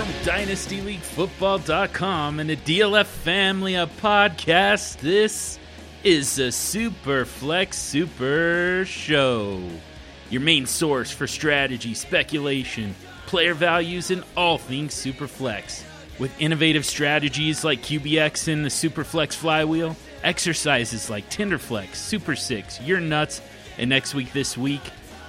from DynastyLeagueFootball.com and the DLF family of podcasts. This is the Super Flex Super Show, your main source for strategy, speculation, player values, and all things Superflex. With innovative strategies like QBX and the Superflex Flywheel, exercises like Tinderflex, Super Six, Your Nuts, and next week, this week,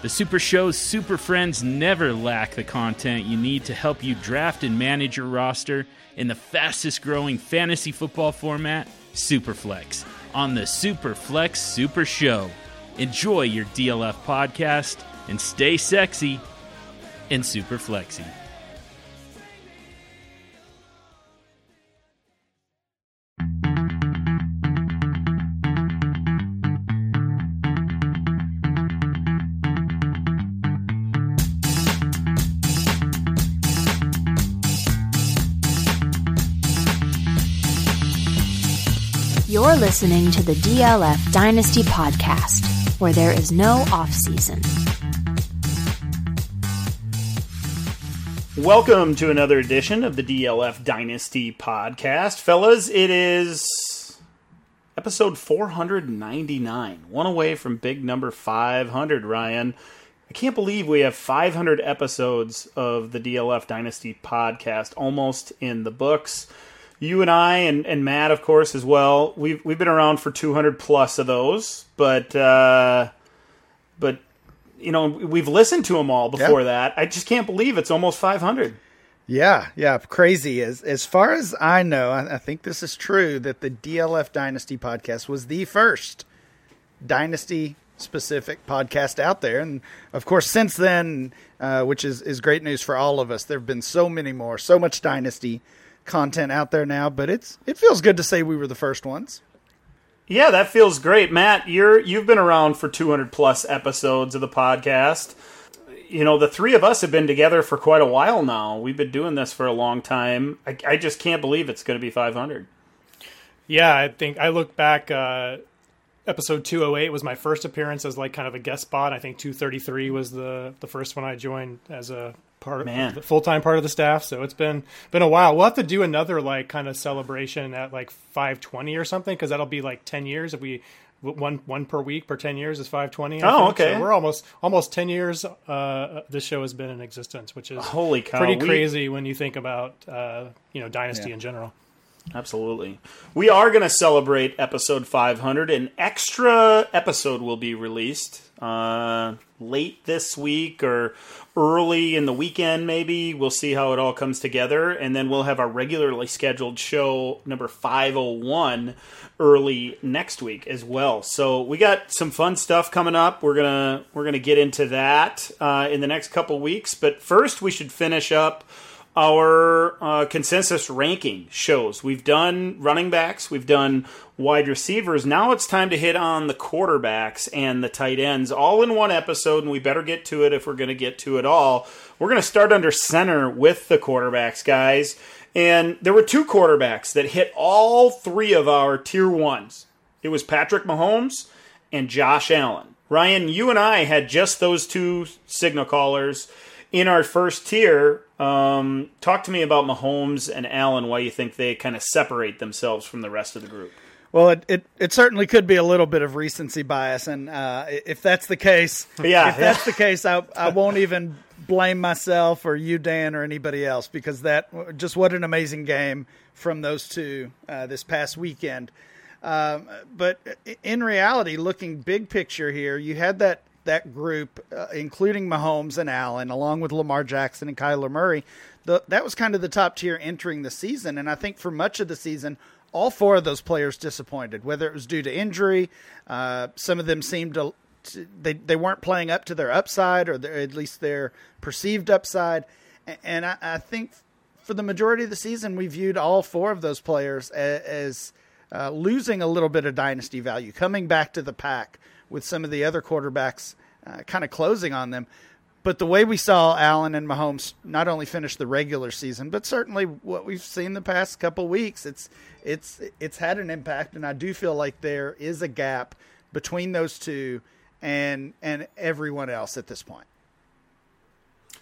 the Super Show's Super Friends never lack the content you need to help you draft and manage your roster in the fastest growing fantasy football format, Superflex, on the Superflex Super Show. Enjoy your DLF podcast and stay sexy and super flexy. You're listening to the DLF Dynasty Podcast, where there is no off season. Welcome to another edition of the DLF Dynasty Podcast. Fellas, it is episode 499, one away from big number 500, Ryan. I can't believe we have 500 episodes of the DLF Dynasty Podcast almost in the books you and I and, and Matt, of course, as well. We've we've been around for 200 plus of those, but uh, but you know we've listened to them all before that. I just can't believe it's almost 500. Yeah, yeah, crazy. As as far as I know, I, I think this is true that the DLF Dynasty podcast was the first Dynasty specific podcast out there, and of course, since then, uh, which is is great news for all of us. There have been so many more, so much Dynasty content out there now, but it's it feels good to say we were the first ones. Yeah, that feels great, Matt. You're you've been around for 200 plus episodes of the podcast. You know, the three of us have been together for quite a while now. We've been doing this for a long time. I, I just can't believe it's going to be 500. Yeah, I think I look back. Uh, episode 208 was my first appearance as like kind of a guest spot. I think 233 was the the first one I joined as a part Man. of full time part of the staff. So it's been been a while. We'll have to do another like kind of celebration at like 520 or something because that'll be like 10 years if we one one per week per 10 years is 520 I Oh, think. okay. so we're almost almost 10 years uh this show has been in existence which is Holy cow, pretty we- crazy when you think about uh you know dynasty in general Absolutely. We are going to celebrate episode 500. An extra episode will be released uh, late this week or early in the weekend, maybe. We'll see how it all comes together. And then we'll have our regularly scheduled show number 501 early next week as well. So we got some fun stuff coming up. We're gonna we're gonna get into that uh, in the next couple weeks. But first, we should finish up our uh, consensus ranking shows. We've done running backs, we've done wide receivers. Now it's time to hit on the quarterbacks and the tight ends all in one episode, and we better get to it if we're going to get to it all. We're going to start under center with the quarterbacks, guys. And there were two quarterbacks that hit all three of our tier ones. It was Patrick Mahomes and Josh Allen. Ryan, you and I had just those two signal callers in our first tier. Um, talk to me about Mahomes and Allen. Why you think they kind of separate themselves from the rest of the group? Well, it, it, it certainly could be a little bit of recency bias, and uh, if that's the case, Yeah, if that's the case, I I won't even blame myself or you, Dan, or anybody else because that just what an amazing game from those two uh, this past weekend. Um, but in reality, looking big picture here, you had that that group, uh, including Mahomes and Allen, along with Lamar Jackson and Kyler Murray. The, that was kind of the top tier entering the season, and I think for much of the season, all four of those players disappointed, whether it was due to injury. Uh, some of them seemed to, to they weren't playing up to their upside, or their, at least their perceived upside. And, and I, I think for the majority of the season, we viewed all four of those players as, as uh, losing a little bit of dynasty value, coming back to the pack with some of the other quarterbacks uh, kind of closing on them. But the way we saw Allen and Mahomes not only finish the regular season, but certainly what we've seen the past couple weeks, it's it's it's had an impact, and I do feel like there is a gap between those two and and everyone else at this point.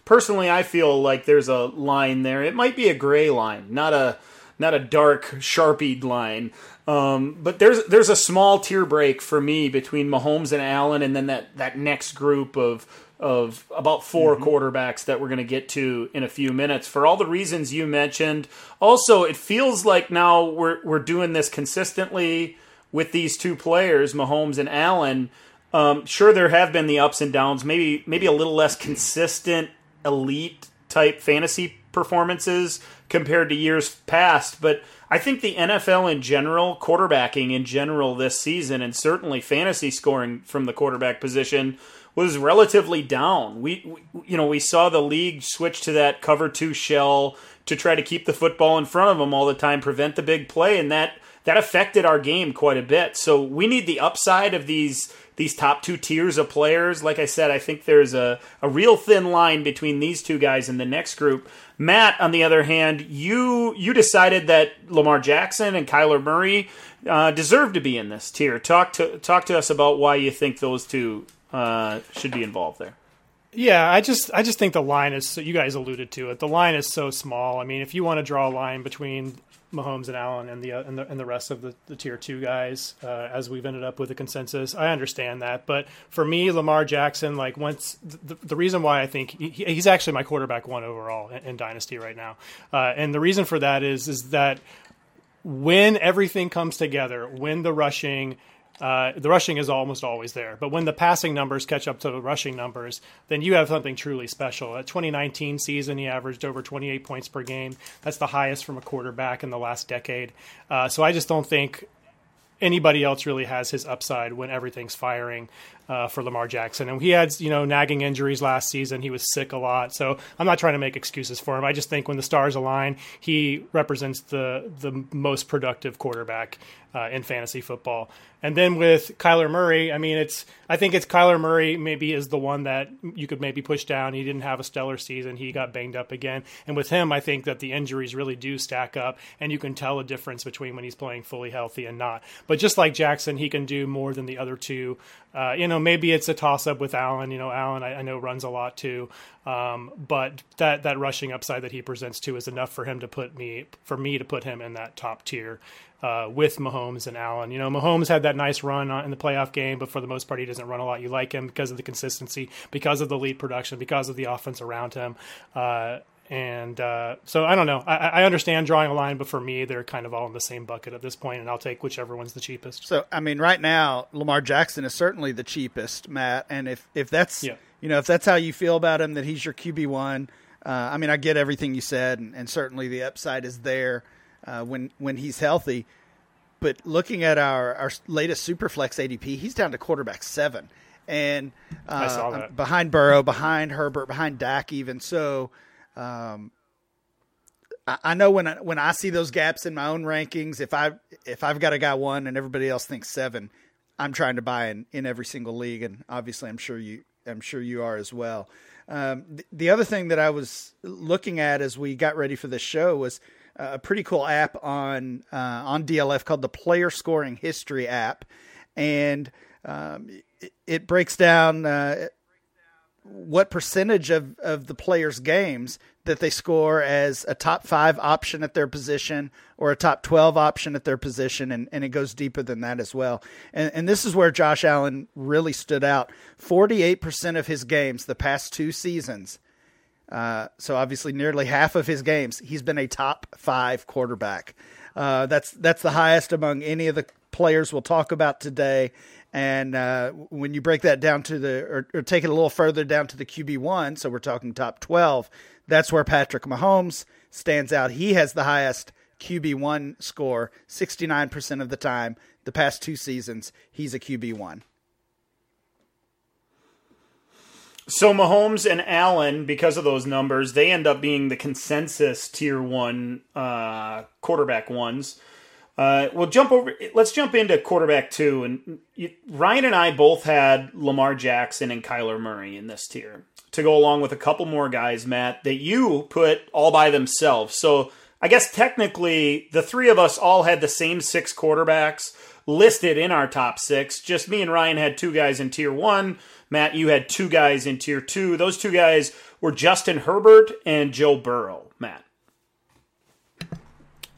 personally, I feel like there's a line there. It might be a gray line, not a not a dark sharpied line. Um, but there's there's a small tier break for me between Mahomes and Allen, and then that that next group of of about 4 mm-hmm. quarterbacks that we're going to get to in a few minutes for all the reasons you mentioned. Also, it feels like now we're we're doing this consistently with these two players, Mahomes and Allen. Um, sure, there have been the ups and downs. Maybe maybe a little less consistent elite type fantasy performances compared to years past, but I think the NFL in general, quarterbacking in general this season, and certainly fantasy scoring from the quarterback position was relatively down. We, we, you know, we saw the league switch to that cover two shell to try to keep the football in front of them all the time, prevent the big play, and that that affected our game quite a bit. So we need the upside of these these top two tiers of players. Like I said, I think there's a, a real thin line between these two guys and the next group. Matt, on the other hand, you you decided that Lamar Jackson and Kyler Murray uh, deserve to be in this tier. Talk to talk to us about why you think those two uh, should be involved there. Yeah, I just I just think the line is so you guys alluded to it. The line is so small. I mean, if you want to draw a line between Mahomes and Allen and the uh, and the and the rest of the, the tier two guys, uh, as we've ended up with a consensus, I understand that. But for me, Lamar Jackson, like once the, the reason why I think he, he's actually my quarterback one overall in, in Dynasty right now, uh, and the reason for that is is that when everything comes together, when the rushing uh, the rushing is almost always there. But when the passing numbers catch up to the rushing numbers, then you have something truly special. At 2019 season, he averaged over 28 points per game. That's the highest from a quarterback in the last decade. Uh, so I just don't think anybody else really has his upside when everything's firing uh, for Lamar Jackson. And he had, you know, nagging injuries last season. He was sick a lot. So I'm not trying to make excuses for him. I just think when the stars align, he represents the the most productive quarterback uh, in fantasy football. And then with Kyler Murray, I mean, it's I think it's Kyler Murray maybe is the one that you could maybe push down. He didn't have a stellar season. He got banged up again. And with him, I think that the injuries really do stack up, and you can tell a difference between when he's playing fully healthy and not. But just like Jackson, he can do more than the other two. Uh, you know, maybe it's a toss up with Allen. You know, Allen I, I know runs a lot too, um, but that that rushing upside that he presents too is enough for him to put me for me to put him in that top tier uh, with Mahomes and Allen. You know, Mahomes had that nice run in the playoff game, but for the most part, he doesn't run a lot. You like him because of the consistency, because of the lead production, because of the offense around him. Uh, and uh, so I don't know. I, I, understand drawing a line, but for me, they're kind of all in the same bucket at this point, and I'll take whichever one's the cheapest. So I mean, right now, Lamar Jackson is certainly the cheapest, Matt. And if if that's yeah. you know if that's how you feel about him, that he's your QB one. Uh, I mean, I get everything you said, and, and certainly the upside is there uh, when when he's healthy. But looking at our our latest Superflex ADP, he's down to quarterback seven, and uh, behind Burrow, behind Herbert, behind Dak, even so. Um, I, I know when I, when I see those gaps in my own rankings, if I if I've got a guy one and everybody else thinks seven, I'm trying to buy in, in every single league, and obviously I'm sure you I'm sure you are as well. Um, the, the, other thing that I was looking at as we got ready for this show was a pretty cool app on uh, on DLF called the Player Scoring History app, and um, it, it, breaks down uh, what percentage of, of the players' games that they score as a top five option at their position or a top 12 option at their position, and, and it goes deeper than that as well. And, and this is where Josh Allen really stood out. 48% of his games the past two seasons uh, so obviously, nearly half of his games, he's been a top five quarterback. Uh, that's that's the highest among any of the players we'll talk about today. And uh, when you break that down to the, or, or, take it a little further down to the QB one, so we're talking top twelve. That's where Patrick Mahomes stands out. He has the highest QB one score, sixty nine percent of the time. The past two seasons, he's a QB one. So Mahomes and Allen, because of those numbers, they end up being the consensus tier one uh, quarterback ones. Uh, we'll jump over. Let's jump into quarterback two. And you, Ryan and I both had Lamar Jackson and Kyler Murray in this tier to go along with a couple more guys, Matt, that you put all by themselves. So I guess technically the three of us all had the same six quarterbacks. listed in our top six. Just me and Ryan had two guys in tier one. Matt, you had two guys in tier two. Those two guys were Justin Herbert and Joe Burrow. Matt.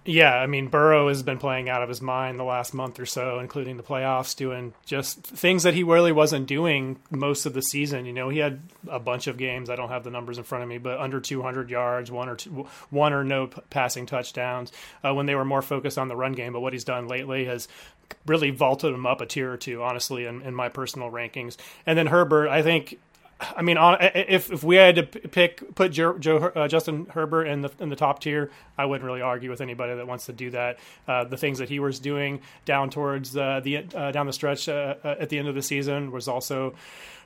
Yeah, I mean Burrow has been playing out of his mind the last month or so, including the playoffs, doing just things that he really wasn't doing most of the season. You know, he had a bunch of games. I don't have the numbers in front of me, but under 200 yards, one or two, one or no passing touchdowns uh, when they were more focused on the run game. But what he's done lately has really vaulted him up a tier or two, honestly, in, in my personal rankings. And then Herbert, I think I mean, if if we had to pick put Joe, Joe uh, Justin Herbert in the in the top tier, I wouldn't really argue with anybody that wants to do that. Uh, the things that he was doing down towards uh, the uh, down the stretch uh, uh, at the end of the season was also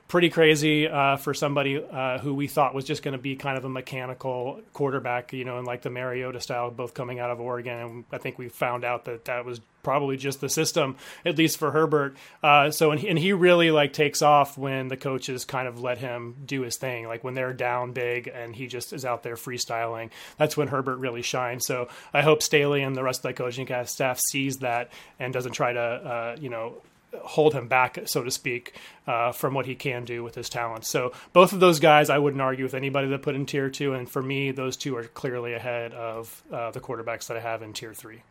pretty crazy uh, for somebody uh, who we thought was just going to be kind of a mechanical quarterback, you know, in like the Mariota style, both coming out of Oregon. And I think we found out that that was probably just the system, at least for Herbert. Uh, so, and he, and he really like takes off when the coaches kind of let him do his thing, like when they're down big and he just is out there freestyling. That's when Herbert really shines. So I hope Staley and the rest of the coaching staff sees that and doesn't try to, uh, you know, hold him back, so to speak, uh, from what he can do with his talents. So both of those guys, I wouldn't argue with anybody that put in tier two, and for me, those two are clearly ahead of uh, the quarterbacks that I have in tier three.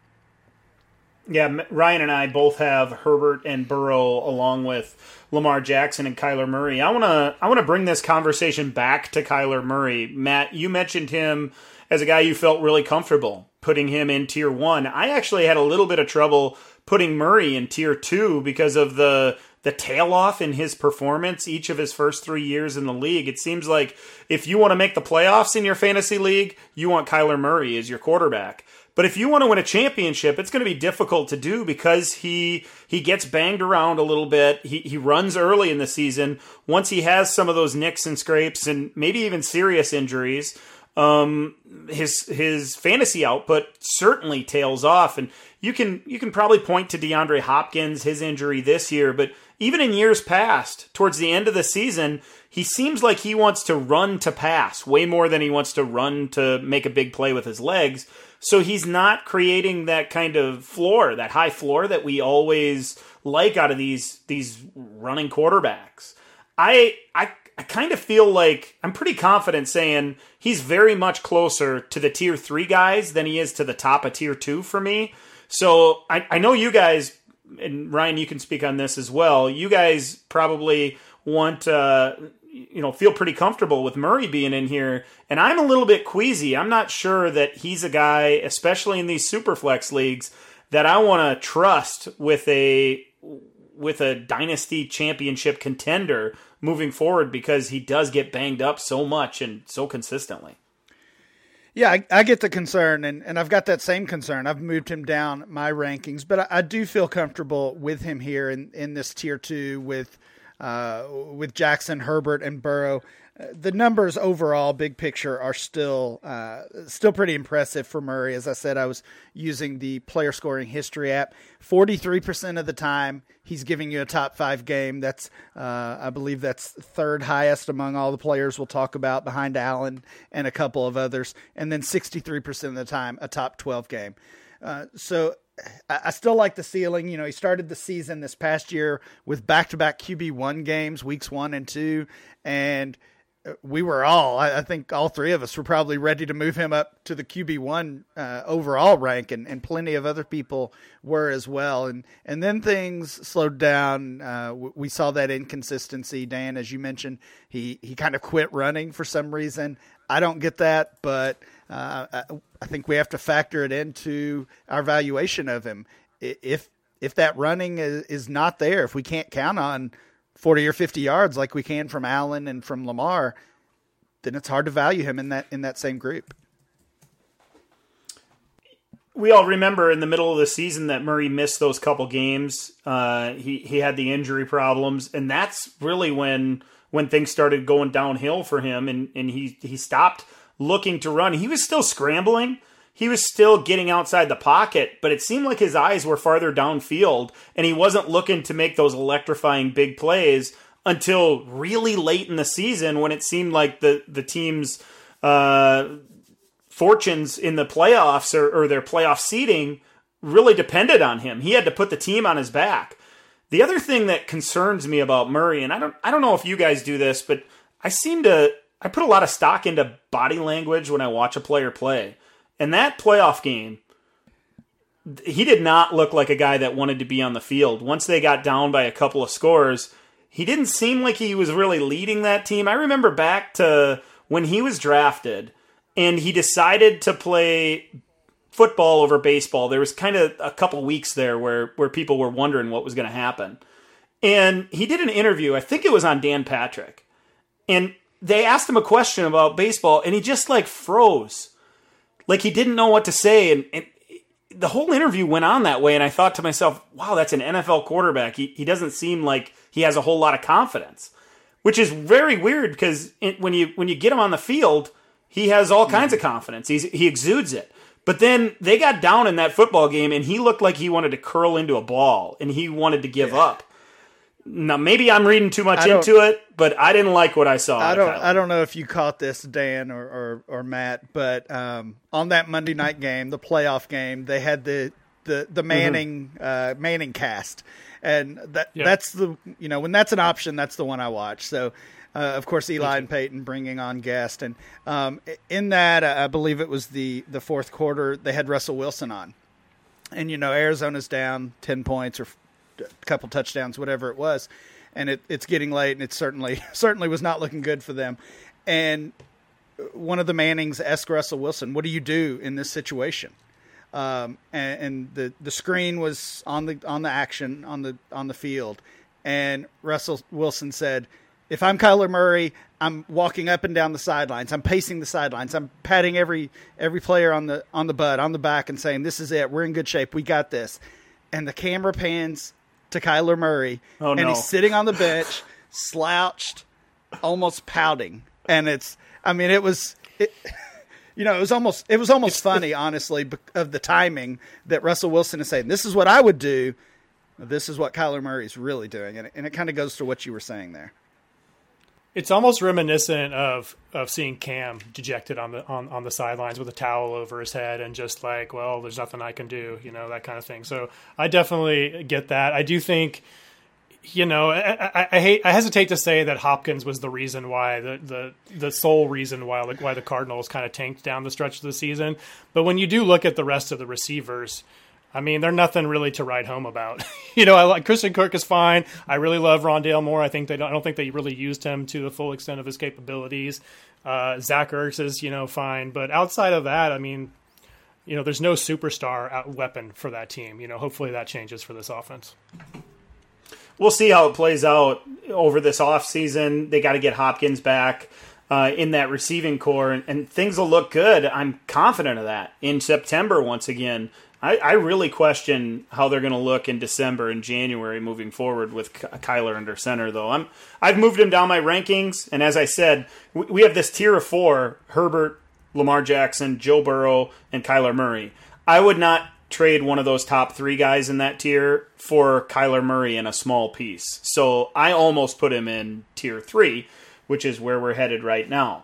Yeah, Ryan and I both have Herbert and Burrow along with Lamar Jackson and Kyler Murray. I want to I want to bring this conversation back to Kyler Murray. Matt, you mentioned him as a guy you felt really comfortable putting him in tier 1. I actually had a little bit of trouble putting Murray in tier two because of the the tail off in his performance each of his first three years in the league. It seems like if you want to make the playoffs in your fantasy league, you want Kyler Murray as your quarterback. But if you want to win a championship, it's going to be difficult to do because he he gets banged around a little bit. He he runs early in the season. Once he has some of those nicks and scrapes and maybe even serious injuries, um, his his fantasy output certainly tails off. And you can you can probably point to DeAndre Hopkins, his injury this year, but even in years past, towards the end of the season, he seems like he wants to run to pass way more than he wants to run to make a big play with his legs. So he's not creating that kind of floor, that high floor that we always like out of these these running quarterbacks. I I I kind of feel like I'm pretty confident saying he's very much closer to the tier three guys than he is to the top of tier two for me. So I, I know you guys, and Ryan, you can speak on this as well. You guys probably want, uh, you know, feel pretty comfortable with Murray being in here. And I'm a little bit queasy. I'm not sure that he's a guy, especially in these super flex leagues, that I want to trust with a with a dynasty championship contender moving forward because he does get banged up so much and so consistently. Yeah, I, I, get the concern, and, and I've got that same concern. I've moved him down my rankings, but I, I do feel comfortable with him here in, in this tier two with uh, with Jackson, Herbert, and Burrow the numbers overall, big picture, are still uh, still pretty impressive for Murray. As I said, I was using the player scoring history app. Forty three percent of the time, he's giving you a top five game. That's uh, I believe that's third highest among all the players we'll talk about, behind Allen and a couple of others. And then sixty three percent of the time, a top twelve game. Uh, so I still like the ceiling. You know, he started the season this past year with back to back QB one games, weeks one and two, and we were all, I, think all three of us were probably ready to move him up to the QB1 uh, overall rank, and, and plenty of other people were as well. And, and then things slowed down. Uh, we saw that inconsistency. Dan, as you mentioned, he, he kind of quit running for some reason. I don't get that, but uh, I, I think we have to factor it into our valuation of him. If if that running is, is not there, if we can't count on 40 or 50 yards like we can from Allen and from Lamar, then it's hard to value him in that in that same group. We all remember in the middle of the season that Murray missed those couple games. Uh, he he had the injury problems, and that's really when when things started going downhill for him, and and he he stopped looking to run. He was still scrambling, he was still getting outside the pocket, but it seemed like his eyes were farther downfield and he wasn't looking to make those electrifying big plays until really late in the season when it seemed like the, the team's uh, fortunes in the playoffs or, or their playoff seeding really depended on him. He had to put the team on his back. The other thing that concerns me about Murray, and I don't I don't know if you guys do this, but I seem to I put a lot of stock into body language when I watch a player play. And that playoff game, he did not look like a guy that wanted to be on the field. Once they got down by a couple of scores, he didn't seem like he was really leading that team. I remember back to when he was drafted and he decided to play football over baseball. There was kind of a couple weeks there where where people were wondering what was going to happen. And he did an interview, I think it was on Dan Patrick. And they asked him a question about baseball and he just like froze. Like he didn't know what to say and, and the whole interview went on that way, and I thought to myself, wow, that's an NFL quarterback. He, he doesn't seem like he has a whole lot of confidence, which is very weird because when you when you get him on the field, he has all kinds of confidence. He's, he exudes it. But then they got down in that football game, and he looked like he wanted to curl into a ball, and he wanted to give yeah. up. Now maybe I'm reading too much into it, but I didn't like what I saw. I don't. I don't know if you caught this, Dan or or, or Matt, but um, on that Monday night game, the playoff game, they had the the the mm-hmm. Manning mm-hmm. uh, Manning cast, and that yeah. that's the you know when that's an option, that's the one I watch. So. Uh, of course, Eli and Peyton bringing on guest, and um, in that, uh, I believe it was the the fourth quarter. They had Russell Wilson on, and you know Arizona's down ten points or a couple touchdowns, whatever it was, and it, it's getting late, and it certainly certainly was not looking good for them. And one of the Mannings asked Russell Wilson, "What do you do in this situation?" Um, and, and, the the screen was on the on the action on the on the field, and Russell Wilson said, "If I'm Kyler Murray, I'm walking up and down the sidelines. I'm pacing the sidelines. I'm patting every every player on the on the butt, on the back, and saying, "This is it. We're in good shape. We got this." And the camera pans to Kyler Murray, oh, and no. he's sitting on the bench, slouched, almost pouting, and it's. I mean, it was. It, you know, it was almost it was almost funny, honestly, of the timing that Russell Wilson is saying, "This is what I would do." This is what Kyler Murray is really doing, and it, and it kind of goes to what you were saying there. It's almost reminiscent of of seeing Cam dejected on the on, on the sidelines with a towel over his head and just like, well, there's nothing I can do, you know, that kind of thing. So I definitely get that. I do think, you know, I, I, I hate I hesitate to say that Hopkins was the reason why the the the sole reason why why the Cardinals kind of tanked down the stretch of the season. But when you do look at the rest of the receivers I mean, they're nothing really to write home about. you know, I like Christian Kirk is fine. I really love Rondale Moore. I think they don't, I don't think they really used him to the full extent of his capabilities. Uh, Zach Ertz is you know fine, but outside of that, I mean, you know, there's no superstar weapon for that team. You know, hopefully that changes for this offense. We'll see how it plays out over this offseason. They got to get Hopkins back. Uh, in that receiving corps, and, and, things will look good. I'm confident of that. In September, once again, I, I really question how they're going to look in December and January moving forward with Kyler under center. Though I'm, I've moved him down my rankings, and as I said, we, we have this tier of four: Herbert, Lamar Jackson, Joe Burrow, and Kyler Murray. I would not trade one of those top three guys in that tier for Kyler Murray in a small piece. So I almost put him in tier three, which is where we're headed right now.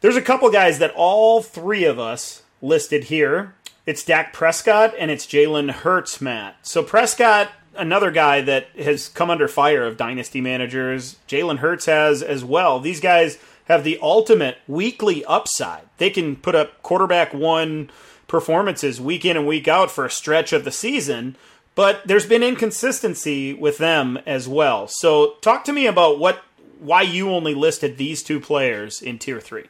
There's a couple guys that all three of us listed here it's Dak Prescott and it's Jalen Hurts, Matt. So Prescott, another guy that has come under fire of dynasty managers. Jalen Hurts has as well. These guys have the ultimate weekly upside. They can put up quarterback one performances week in and week out for a stretch of the season, but there's been inconsistency with them as well. So talk to me about what why you only listed these two players in tier 3.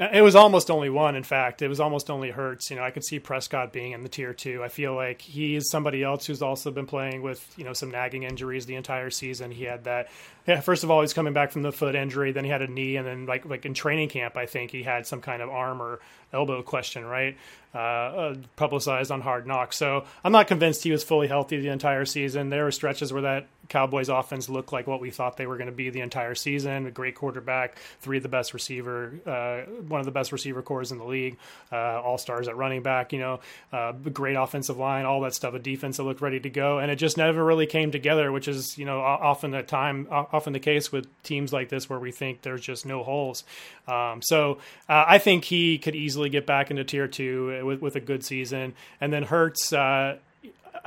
It was almost only one, in fact. It was almost only Hurts. You know, I could see Prescott being in the tier two. I feel like he's somebody else who's also been playing with, you know, some nagging injuries the entire season. He had that yeah, first of all, he's coming back from the foot injury, then he had a knee, and then like like in training camp, I think he had some kind of arm or elbow question, right? Uh, uh, publicized on Hard Knocks. So I'm not convinced he was fully healthy the entire season. There were stretches where that Cowboys offense looked like what we thought they were going to be the entire season. A great quarterback, three of the best receiver, uh, one of the best receiver corps in the league, uh, all stars at running back. You know, uh, great offensive line, all that stuff. A defense that looked ready to go, and it just never really came together. Which is you know often at time often the case with teams like this where we think there's just no holes. Um, so uh, I think he could easily get back into tier two with, with a good season. And then Hurts, uh,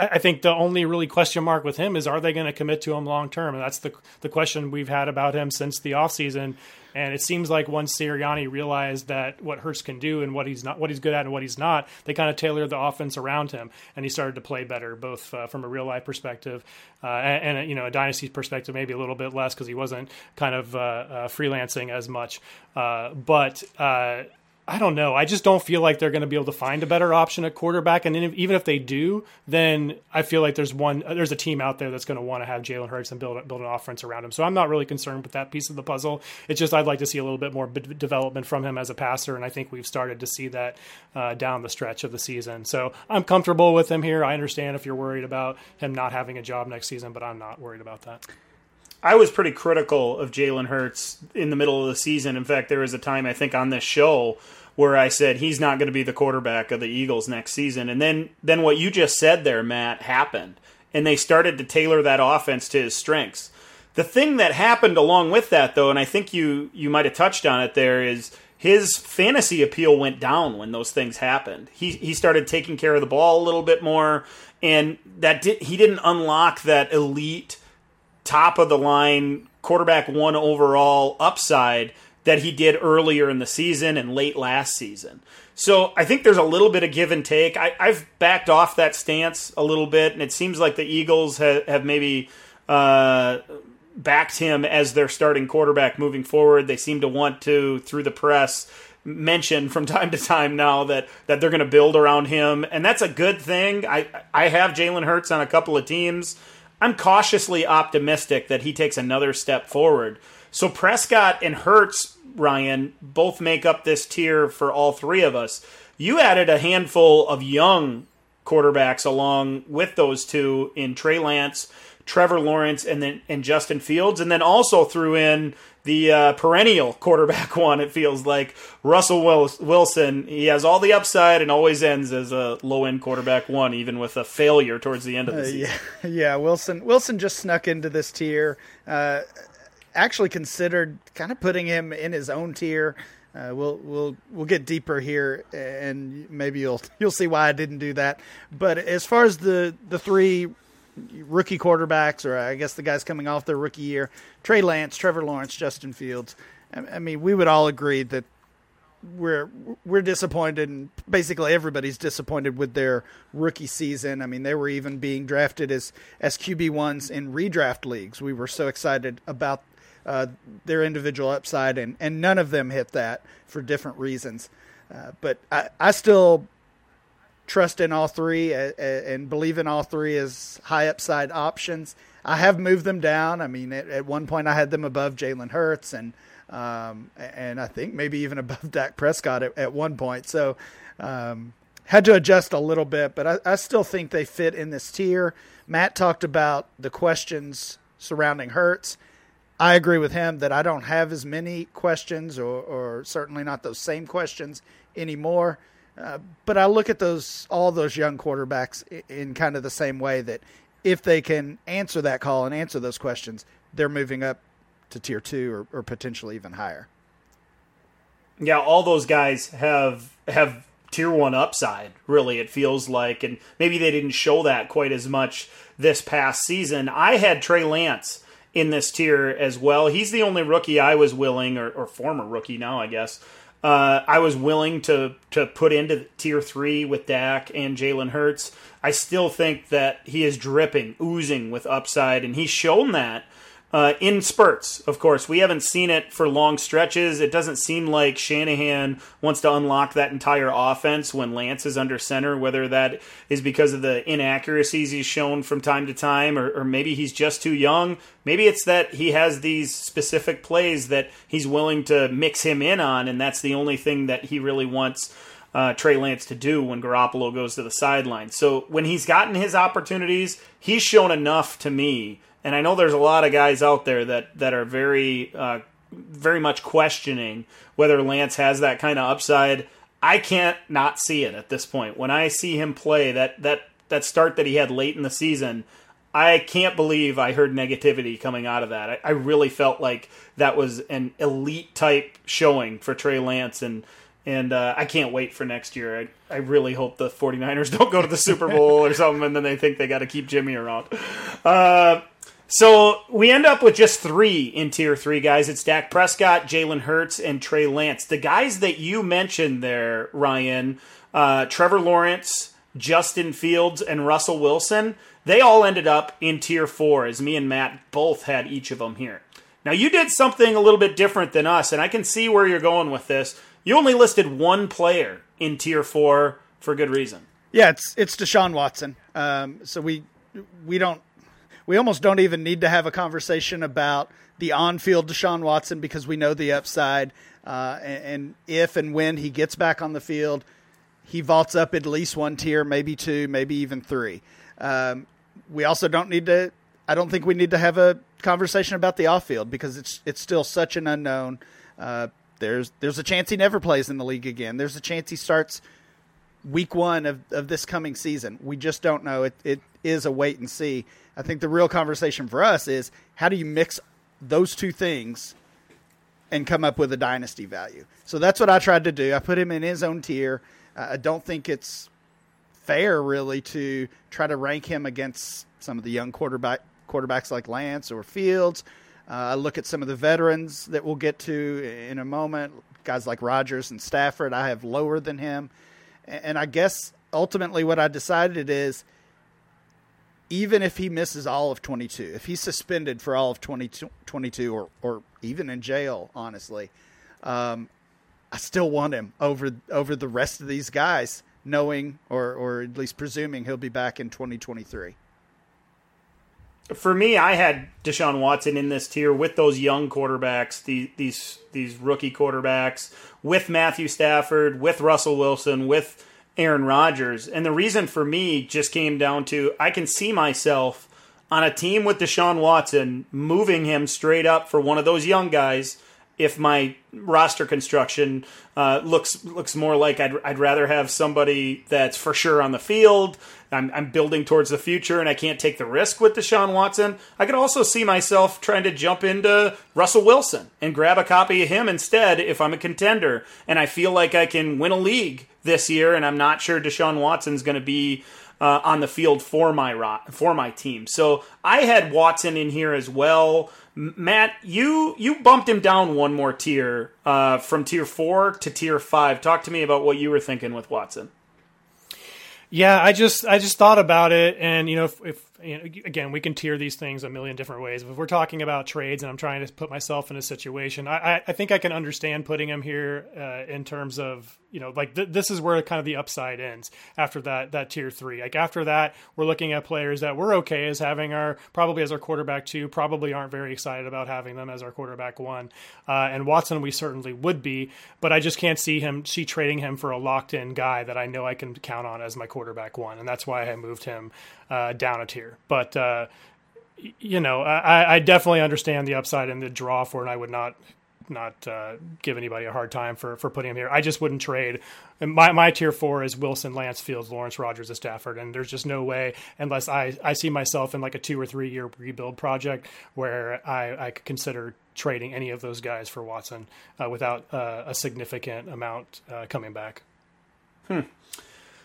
I think the only really question mark with him is are they going to commit to him long term? And that's the the question we've had about him since the offseason. And it seems like once Sirianni realized that what Hurts can do and what he's not, what he's good at and what he's not, they kind of tailored the offense around him, and he started to play better, both uh, from a real life perspective uh, and, and, you know a dynasty perspective, maybe a little bit less because he wasn't kind of uh, uh freelancing as much. Uh, but uh, I don't know. I just don't feel like they're going to be able to find a better option at quarterback. And even if they do, then I feel like there's one, there's a team out there that's going to want to have Jalen Hurts and build build an offense around him. So I'm not really concerned with that piece of the puzzle. It's just I'd like to see a little bit more b- development from him as a passer, and I think we've started to see that uh, down the stretch of the season. So I'm comfortable with him here. I understand if you're worried about him not having a job next season, but I'm not worried about that. I was pretty critical of Jalen Hurts in the middle of the season. In fact, there was a time I think on this show where I said he's not going to be the quarterback of the Eagles next season. And then then what you just said there, Matt, happened. And they started to tailor that offense to his strengths. The thing that happened along with that though, and I think you you might have touched on it there is his fantasy appeal went down when those things happened. He he started taking care of the ball a little bit more and that did, he didn't unlock that elite top of the line quarterback one overall upside that he did earlier in the season and late last season. So I think there's a little bit of give and take. I, have backed off that stance a little bit, and it seems like the Eagles have, have maybe uh, backed him as their starting quarterback moving forward. They seem to want to, through the press, mention from time to time now that that they're going to build around him, and that's a good thing. I I have Jalen Hurts on a couple of teams. I'm cautiously optimistic that he takes another step forward. So Prescott and Hurts, Ryan, both make up this tier for all three of us. You added a handful of young quarterbacks along with those two in Trey Lance, Trevor Lawrence, and then and Justin Fields, and then also threw in the uh, perennial quarterback one. It feels like Russell Wilson. He has all the upside and always ends as a low end quarterback one, even with a failure towards the end of the season. Uh, yeah, yeah. Wilson Wilson just snuck into this tier. Uh, actually considered kind of putting him in his own tier. Uh, we'll we'll we'll get deeper here, and maybe you'll you'll see why I didn't do that. But as far as the the three rookie quarterbacks, or I guess the guys coming off their rookie year, Trey Lance, Trevor Lawrence, Justin Fields. I mean, we would all agree that we're we're disappointed, and basically everybody's disappointed with their rookie season. I mean, they were even being drafted as as QB ones in redraft leagues. We were so excited about uh, their individual upside, and, and none of them hit that for different reasons. Uh, but I, I still trust in all three and, believe in all three as high upside options. I have moved them down. I mean, at, at one point I had them above Jalen Hurts and um, and I think maybe even above Dak Prescott at, at one point. So um, had to adjust a little bit, but I, I still think they fit in this tier. Matt talked about the questions surrounding Hurts. I agree with him that I don't have as many questions, or, or certainly not those same questions anymore. Uh, but I look at those all those young quarterbacks in, in kind of the same way that if they can answer that call and answer those questions, they're moving up to tier two or, or potentially even higher. Yeah, all those guys have have tier one upside. Really, it feels like, and maybe they didn't show that quite as much this past season. I had Trey Lance in this tier as well. He's the only rookie I was willing, or, or former rookie now, I guess. Uh, I was willing to to put into tier three with Dak and Jalen Hurts. I still think that he is dripping, oozing with upside, and he's shown that uh, in spurts, of course. We haven't seen it for long stretches. It doesn't seem like Shanahan wants to unlock that entire offense when Lance is under center, whether that is because of the inaccuracies he's shown from time to time, or, or maybe he's just too young. Maybe it's that he has these specific plays that he's willing to mix him in on, and that's the only thing that he really wants. Uh, Trey Lance to do when Garoppolo goes to the sideline. So when he's gotten his opportunities, he's shown enough to me and I know there's a lot of guys out there that that are very uh, very much questioning whether Lance has that kind of upside. I can't not see it at this point. When I see him play that that that start that he had late in the season, I can't believe I heard negativity coming out of that. I, I really felt like that was an elite type showing for Trey Lance, and and uh, I can't wait for next year. I, I really hope the 49ers don't go to the Super Bowl or something, and then they think they got to keep Jimmy around. Uh, so we end up with just three in tier three guys. It's Dak Prescott, Jalen Hurts, and Trey Lance. The guys that you mentioned there, Ryan, uh, Trevor Lawrence, Justin Fields, and Russell Wilson, they all ended up in tier four, as me and Matt both had each of them here. Now, you did something a little bit different than us, and I can see where you're going with this. You only listed one player in tier four for good reason. Yeah, it's it's Deshaun Watson. Um, so we we don't we almost don't even need to have a conversation about the on-field Deshaun Watson because we know the upside. Uh, and, and, if and when he gets back on the field, he vaults up at least one tier, maybe two, maybe even three. Um, we also don't need to. I don't think we need to have a conversation about the off-field because it's it's still such an unknown. Uh, there's there's a chance he never plays in the league again. There's a chance he starts week one of, of this coming season. We just don't know. It it is a wait and see. I think the real conversation for us is how do you mix those two things and come up with a dynasty value. So that's what I tried to do. I put him in his own tier. Uh, I don't think it's fair really to try to rank him against some of the young quarterback quarterbacks like Lance or Fields. Uh, I look at some of the veterans that we'll get to in a moment, guys like Rodgers and Stafford. I have lower than him, and I guess ultimately what I decided is even if he misses all of 22, if he's suspended for all of 2022 or, or even in jail, honestly, um, I still want him over over the rest of these guys, knowing or, or at least presuming he'll be back in 2023. For me, I had Deshaun Watson in this tier with those young quarterbacks, these these these rookie quarterbacks, with Matthew Stafford, with Russell Wilson, with Aaron Rodgers. And the reason for me just came down to I can see myself on a team with Deshaun Watson moving him straight up for one of those young guys if my roster construction uh, looks looks more like I'd, I'd rather have somebody that's for sure on the field. I'm, I'm building towards the future, and I can't take the risk with Deshaun Watson. I could also see myself trying to jump into Russell Wilson and grab a copy of him instead if I'm a contender, and I feel like I can win a league this year, and I'm not sure Deshaun Watson's going to be uh, on the field for my for my team. So I had Watson in here as well. Matt, you you bumped him down one more tier uh, from tier four to tier five. Talk to me about what you were thinking with Watson. Yeah, I just I just thought about it, and you know, if, if you know, again, we can tier these things a million different ways. But if we're talking about trades, and I'm trying to put myself in a situation, I, I think I can understand putting him here uh, in terms of you know, like th- this is where kind of the upside ends after that that tier three. Like after that, we're looking at players that we're okay as having our probably as our quarterback two, probably aren't very excited about having them as our quarterback one, uh, and Watson we certainly would be, but I just can't see him see trading him for a locked in guy that I know I can count on as my quarterback one, and that's why I moved him uh, down a tier. But uh, you know, I, I, definitely understand the upside and the draw for it. And I would not not uh, give anybody a hard time for for putting him here. I just wouldn't trade. And my my tier four is Wilson, Lance, Fields, Lawrence, Rodgers, and Stafford, and there's just no way unless I I see myself in like a two or three year rebuild project where I I could consider trading any of those guys for Watson uh, without uh, a significant amount uh, coming back. Hmm.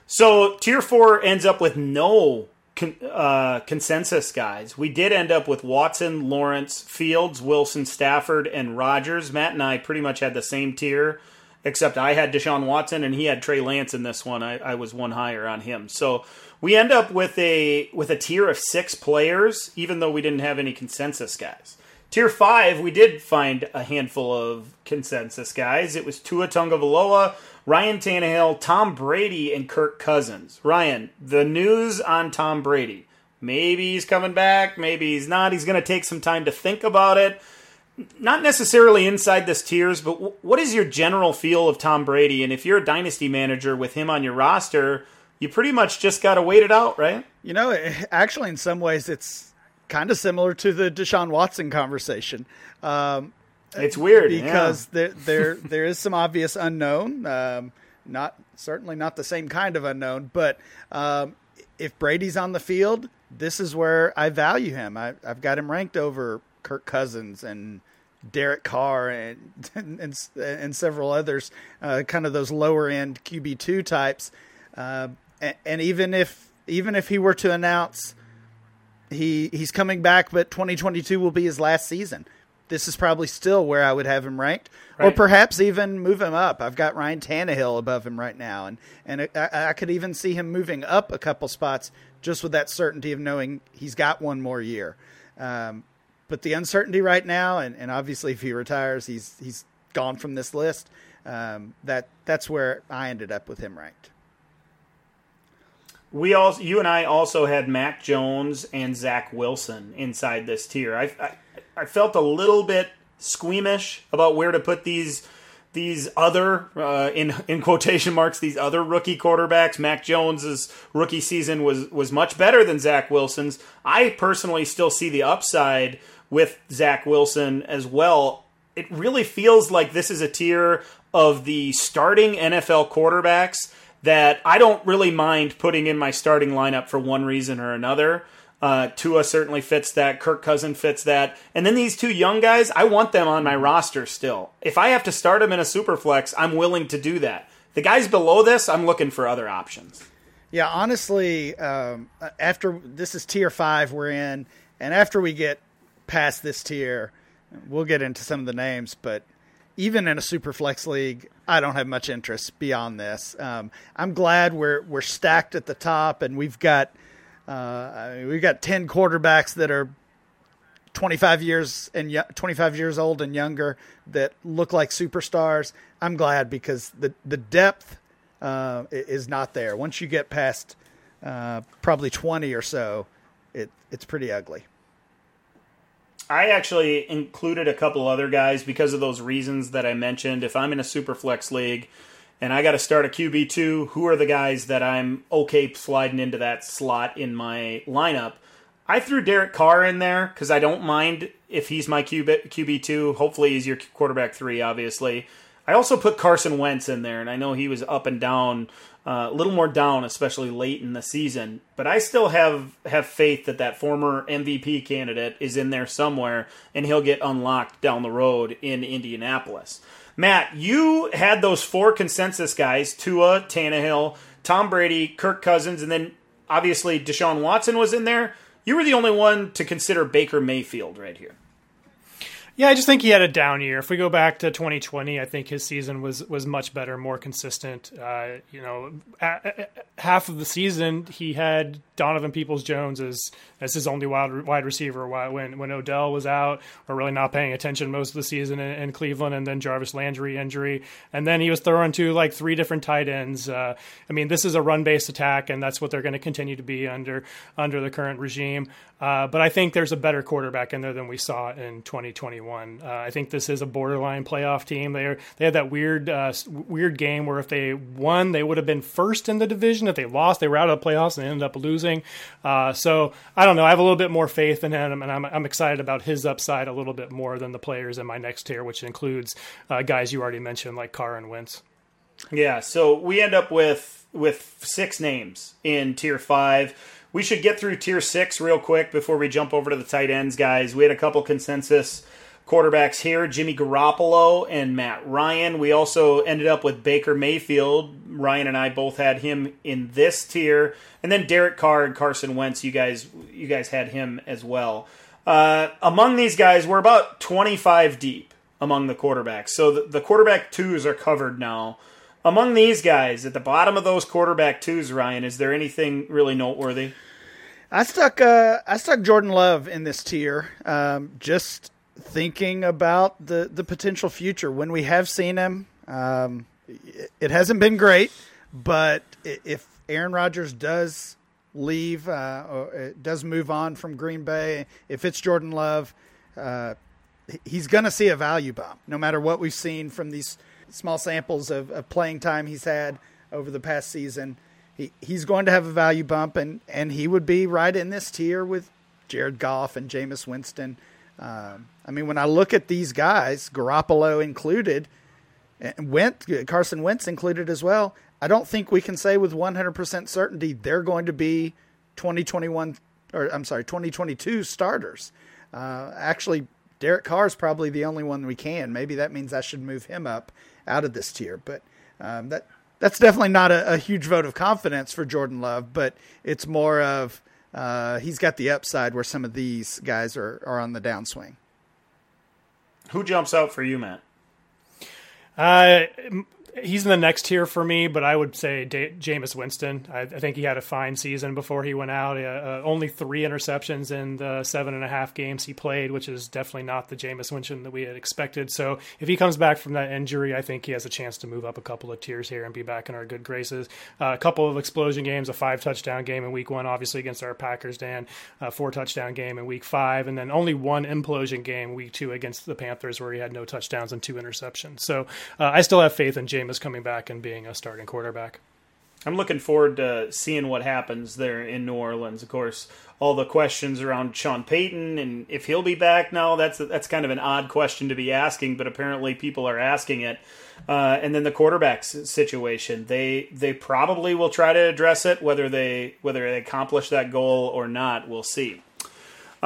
So tier four ends up with no con- uh, consensus guys. We did end up with Watson, Lawrence, Fields, Wilson, Stafford, and Rodgers. Matt and I pretty much had the same tier, except I had Deshaun Watson and he had Trey Lance in this one. I, I was one higher on him. So we end up with a with a tier of six players, even though we didn't have any consensus guys. Tier five, we did find a handful of consensus guys. It was Tua Tagovailoa, Ryan Tannehill, Tom Brady, and Kirk Cousins. Ryan, the news on Tom Brady. Maybe he's coming back, maybe he's not. He's going to take some time to think about it. Not necessarily inside this tiers, but what is your general feel of Tom Brady? And if you're a dynasty manager with him on your roster, you pretty much just got to wait it out, right? You know, actually, in some ways, it's kind of similar to the Deshaun Watson conversation. Um, it's weird because yeah. there there there is some obvious unknown. Um, not certainly not the same kind of unknown, but um, if Brady's on the field, this is where I value him. I, have got him ranked over Kirk Cousins and Derek Carr and and, and several others, uh, kind of those lower end QB two types. Uh, and, and, even if even if he were to announce he he's coming back, but 2022 will be his last season, this is probably still where I would have him ranked, right. or perhaps even move him up. I've got Ryan Tannehill above him right now, and and I, I could even see him moving up a couple spots just with that certainty of knowing he's got one more year. Um, but the uncertainty right now, and, and obviously if he retires, he's he's gone from this list. Um, that that's where I ended up with him ranked. We also, you and I also had Mac Jones and Zach Wilson inside this tier. I, I, I felt a little bit squeamish about where to put these these other uh, in in quotation marks these other rookie quarterbacks. Mac Jones's rookie season was was much better than Zach Wilson's. I personally still see the upside with Zach Wilson as well. It really feels like this is a tier of the starting NFL quarterbacks that I don't really mind putting in my starting lineup for one reason or another. Uh, Tua certainly fits that. Kirk Cousin fits that. And then these two young guys, I want them on my roster still. If I have to start them in a super flex, I'm willing to do that. The guys below this, I'm looking for other options. Yeah, honestly, um, after this is tier five we're in, and after we get past this tier. We'll get into some of the names, but even in a super flex league, I don't have much interest beyond this. Um, I'm glad we're we're stacked at the top, and we've got uh, I mean, we've got ten quarterbacks that are 25 years and 25 years old and younger that look like superstars. I'm glad because the the depth uh, is not there. Once you get past uh, probably 20 or so, it it's pretty ugly. I actually included a couple other guys because of those reasons that I mentioned. If I'm in a super flex league and I got to start a QB2, who are the guys that I'm okay sliding into that slot in my lineup? I threw Derek Carr in there because I don't mind if he's my QB, QB2. Hopefully, he's your quarterback three, obviously. I also put Carson Wentz in there, and I know he was up and down uh, a little more down, especially late in the season. But I still have have faith that that former MVP candidate is in there somewhere, and he'll get unlocked down the road in Indianapolis. Matt, you had those four consensus guys: Tua, Tannehill, Tom Brady, Kirk Cousins, and then obviously Deshaun Watson was in there. You were the only one to consider Baker Mayfield right here. Yeah, I just think he had a down year. If we go back to 2020, I think his season was was much better, more consistent. Uh, you know, half of the season he had Donovan Peoples Jones as as his only wide wide receiver when when Odell was out or really not paying attention most of the season in, in Cleveland, and then Jarvis Landry injury, and then he was throwing to like three different tight ends. Uh, I mean, this is a run based attack, and that's what they're going to continue to be under under the current regime. Uh, but I think there's a better quarterback in there than we saw in 2021. Uh, I think this is a borderline playoff team. They they had that weird uh, weird game where if they won, they would have been first in the division. If they lost, they were out of the playoffs and ended up losing. Uh, so I don't know. I have a little bit more faith in him, and I'm, I'm excited about his upside a little bit more than the players in my next tier, which includes uh, guys you already mentioned like Carr and Wentz. Yeah. So we end up with with six names in tier five we should get through tier six real quick before we jump over to the tight ends, guys. We had a couple consensus quarterbacks here Jimmy Garoppolo and Matt Ryan. We also ended up with Baker Mayfield. Ryan and I both had him in this tier. And then Derek Carr and Carson Wentz, you guys you guys had him as well. Uh, among these guys, we're about 25 deep among the quarterbacks. So the, the quarterback twos are covered now. Among these guys, at the bottom of those quarterback twos, Ryan, is there anything really noteworthy? I stuck uh, I stuck Jordan Love in this tier. Um, just thinking about the the potential future when we have seen him. Um, it hasn't been great, but if Aaron Rodgers does leave uh, or does move on from Green Bay, if it's Jordan Love, uh, he's going to see a value bump, no matter what we've seen from these small samples of, of playing time he's had over the past season he, he's going to have a value bump, and, and he would be right in this tier with Jared Goff and Jameis Winston. Um, I mean, when I look at these guys, Garoppolo included, and Wentz, Carson Wentz included as well, I don't think we can say with 100% certainty they're going to be 2021 or I'm sorry, 2022 starters. Uh, actually, Derek Carr is probably the only one we can. Maybe that means I should move him up out of this tier, but um, that that's definitely not a, a, huge vote of confidence for Jordan Love. But it's more of uh, he's got the upside where some of these guys are are on the downswing. Who jumps out for you, Matt? Uh, he's in the next tier for me, but I would say da- Jameis Winston. I, I, think he had a fine season before he went out. Uh, uh, only three interceptions in the seven and a half games he played, which is definitely not the Jameis Winston that we had expected. So if he comes back from that injury, I think he has a chance to move up a couple of tiers here and be back in our good graces. Uh, a couple of explosion games, a five touchdown game in week one, obviously against our Packers, Dan, a four touchdown game in week five, and then only one implosion game week two against the Panthers where he had no touchdowns and two interceptions. So uh, I still have faith in Jameis Jameis coming back and being a starting quarterback. I'm looking forward to seeing what happens there in New Orleans. Of course, all the questions around Sean Payton and if he'll be back now. That's that's kind of an odd question to be asking, but apparently people are asking it. Uh, and then the quarterbacks situation, they they probably will try to address it. Whether they whether they accomplish that goal or not, we'll see.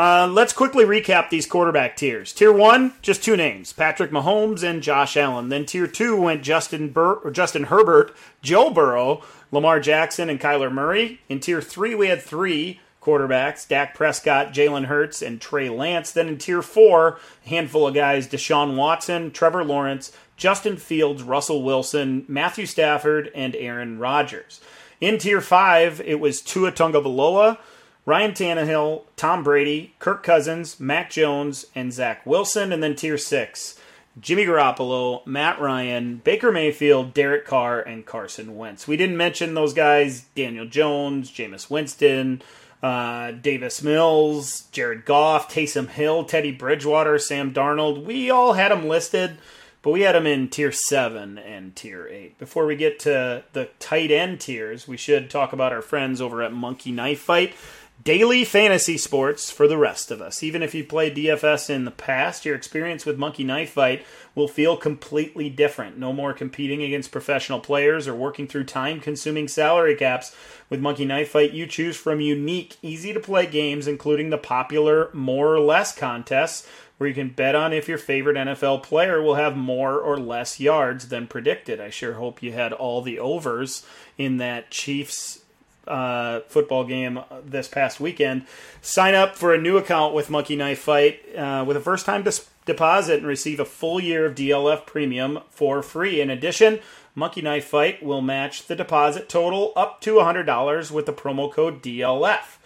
Uh, let's quickly recap these quarterback tiers. Tier one, just two names: Patrick Mahomes and Josh Allen. Then tier two went Justin Bur- Justin Herbert, Joe Burrow, Lamar Jackson, and Kyler Murray. In tier three, we had three quarterbacks: Dak Prescott, Jalen Hurts, and Trey Lance. Then in tier four, a handful of guys: Deshaun Watson, Trevor Lawrence, Justin Fields, Russell Wilson, Matthew Stafford, and Aaron Rodgers. In tier five, it was Tua Tagovailoa. Ryan Tannehill, Tom Brady, Kirk Cousins, Mac Jones, and Zach Wilson. And then tier six, Jimmy Garoppolo, Matt Ryan, Baker Mayfield, Derek Carr, and Carson Wentz. We didn't mention those guys Daniel Jones, Jameis Winston, uh, Davis Mills, Jared Goff, Taysom Hill, Teddy Bridgewater, Sam Darnold. We all had them listed, but we had them in tier 7 and tier 8. Before we get to the tight end tiers, we should talk about our friends over at Monkey Knife Fight daily fantasy sports for the rest of us. Even if you played DFS in the past, your experience with Monkey Knife Fight will feel completely different. No more competing against professional players or working through time consuming salary caps. With Monkey Knife Fight, you choose from unique, easy to play games, including the popular More or Less contests. Where you can bet on if your favorite NFL player will have more or less yards than predicted. I sure hope you had all the overs in that Chiefs uh, football game this past weekend. Sign up for a new account with Monkey Knife Fight uh, with a first time dis- deposit and receive a full year of DLF premium for free. In addition, Monkey Knife Fight will match the deposit total up to $100 with the promo code DLF.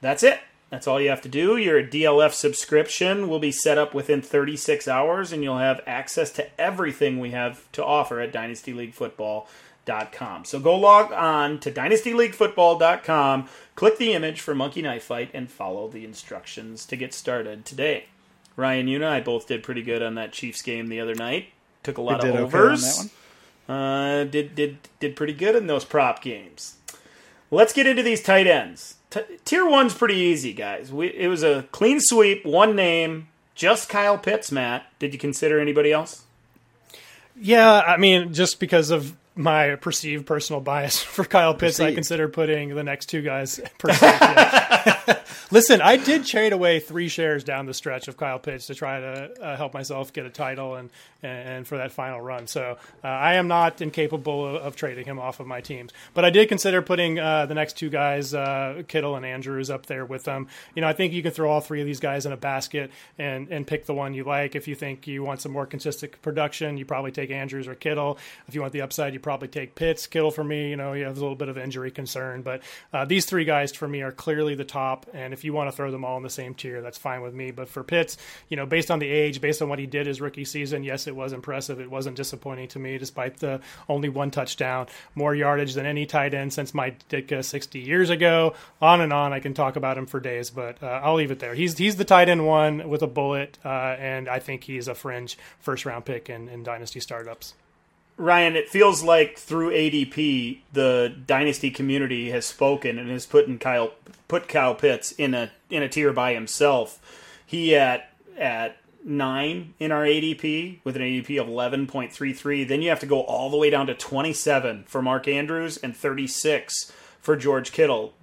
That's it. That's all you have to do. Your DLF subscription will be set up within 36 hours, and you'll have access to everything we have to offer at Dynasty League Football dynastyleaguefootball.com. So go log on to dynastyleaguefootball.com, click the image for Monkey Knife Fight, and follow the instructions to get started today. Ryan, you and I both did pretty good on that Chiefs game the other night. Took a lot of overs. Okay uh, did did did pretty good in those prop games. Let's get into these tight ends. T- tier one's pretty easy, guys. We, it was a clean sweep, one name, just Kyle Pitts. Matt, did you consider anybody else? Yeah, I mean, just because of my perceived personal bias for Kyle Pitts, Perceived. I consider putting the next two guys. Listen, I did trade away three shares down the stretch of Kyle Pitts to try to uh, help myself get a title and and for that final run. So uh, I am not incapable of, of, trading him off of my teams. But I did consider putting uh, the next two guys, uh, Kittle and Andrews, up there with them. You know, I think you can throw all three of these guys in a basket and and pick the one you like. If you think you want some more consistent production, you probably take Andrews or Kittle. If you want the upside, you probably take Pitts. Kittle for me, you know, you have a little bit of injury concern, but uh, these three guys for me are clearly the top. And if you want to throw them all in the same tier, that's fine with me. But for Pitts, you know, based on the age, based on what he did his rookie season, yes, it was impressive. It wasn't disappointing to me, despite the only one touchdown, more yardage than any tight end since Mike Ditka 60 years ago. On and on, I can talk about him for days, but uh, I'll leave it there. He's he's the tight end one with a bullet, uh, and I think he's a fringe first round pick in, in dynasty startups. Ryan, it feels like through ADP, the dynasty community has spoken and has put in Kyle put Kyle Pitts in a in a tier by himself. He at at nine in our ADP with an ADP of 11.33. Then you have to go all the way down to 27 for Mark Andrews and 36 for George Kittle.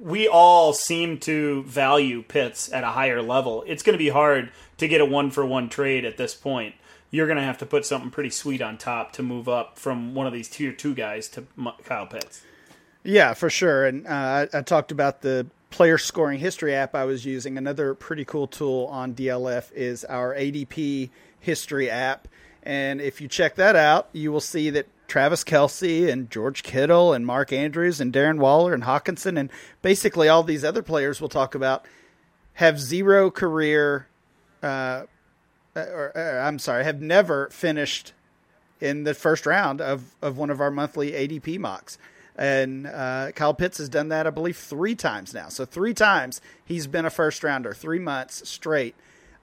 We all seem to value Pitts at a higher level. It's going to be hard to get a one for one trade at this point. You're going to have to put something pretty sweet on top to move up from one of these tier two guys to Kyle Pitts. Yeah, for sure. And uh, I, I talked about the player scoring history app I was using. Another pretty cool tool on DLF is our ADP history app. And if you check that out, you will see that Travis Kelce and George Kittle and Mark Andrews and Darren Waller and Hockenson and basically all these other players we'll talk about have zero career, uh, or, or I'm sorry, have never finished in the first round of, of one of our monthly ADP mocks. And uh, Kyle Pitts has done that, I believe, three times now. So three times he's been a first rounder, three months straight.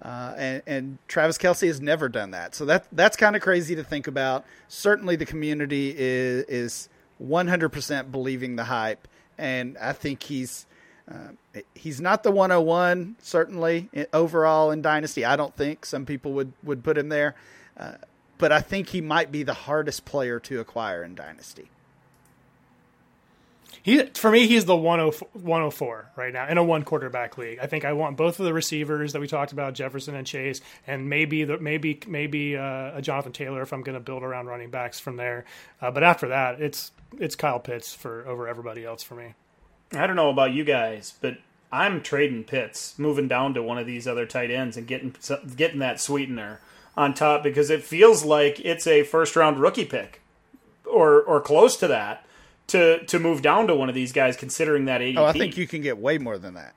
Uh, and, and, Travis Kelce has never done that. So that that's kind of crazy to think about. Certainly, the community is is 100% believing the hype, and I think he's uh, he's not the 101 certainly overall in Dynasty. I don't think some people would would put him there, uh, but I think he might be the hardest player to acquire in Dynasty. He for me, he's the 104 right now in a one quarterback league. I think I want both of the receivers that we talked about, Jefferson and Chase, and maybe the, maybe maybe uh, a Jonathan Taylor if I'm going to build around running backs from there. Uh, but after that, it's it's Kyle Pitts for over everybody else for me. I don't know about you guys, but I'm trading Pitts, moving down to one of these other tight ends and getting getting that sweetener on top because it feels like it's a first round rookie pick or or close to that to to move down to one of these guys, considering that ADP. Oh, I think you can get way more than that.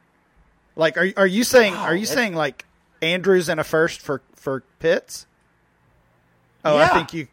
Like, are are you saying? Wow, are you saying like Andrews and a first for for Pitts? Oh, yeah. I think you.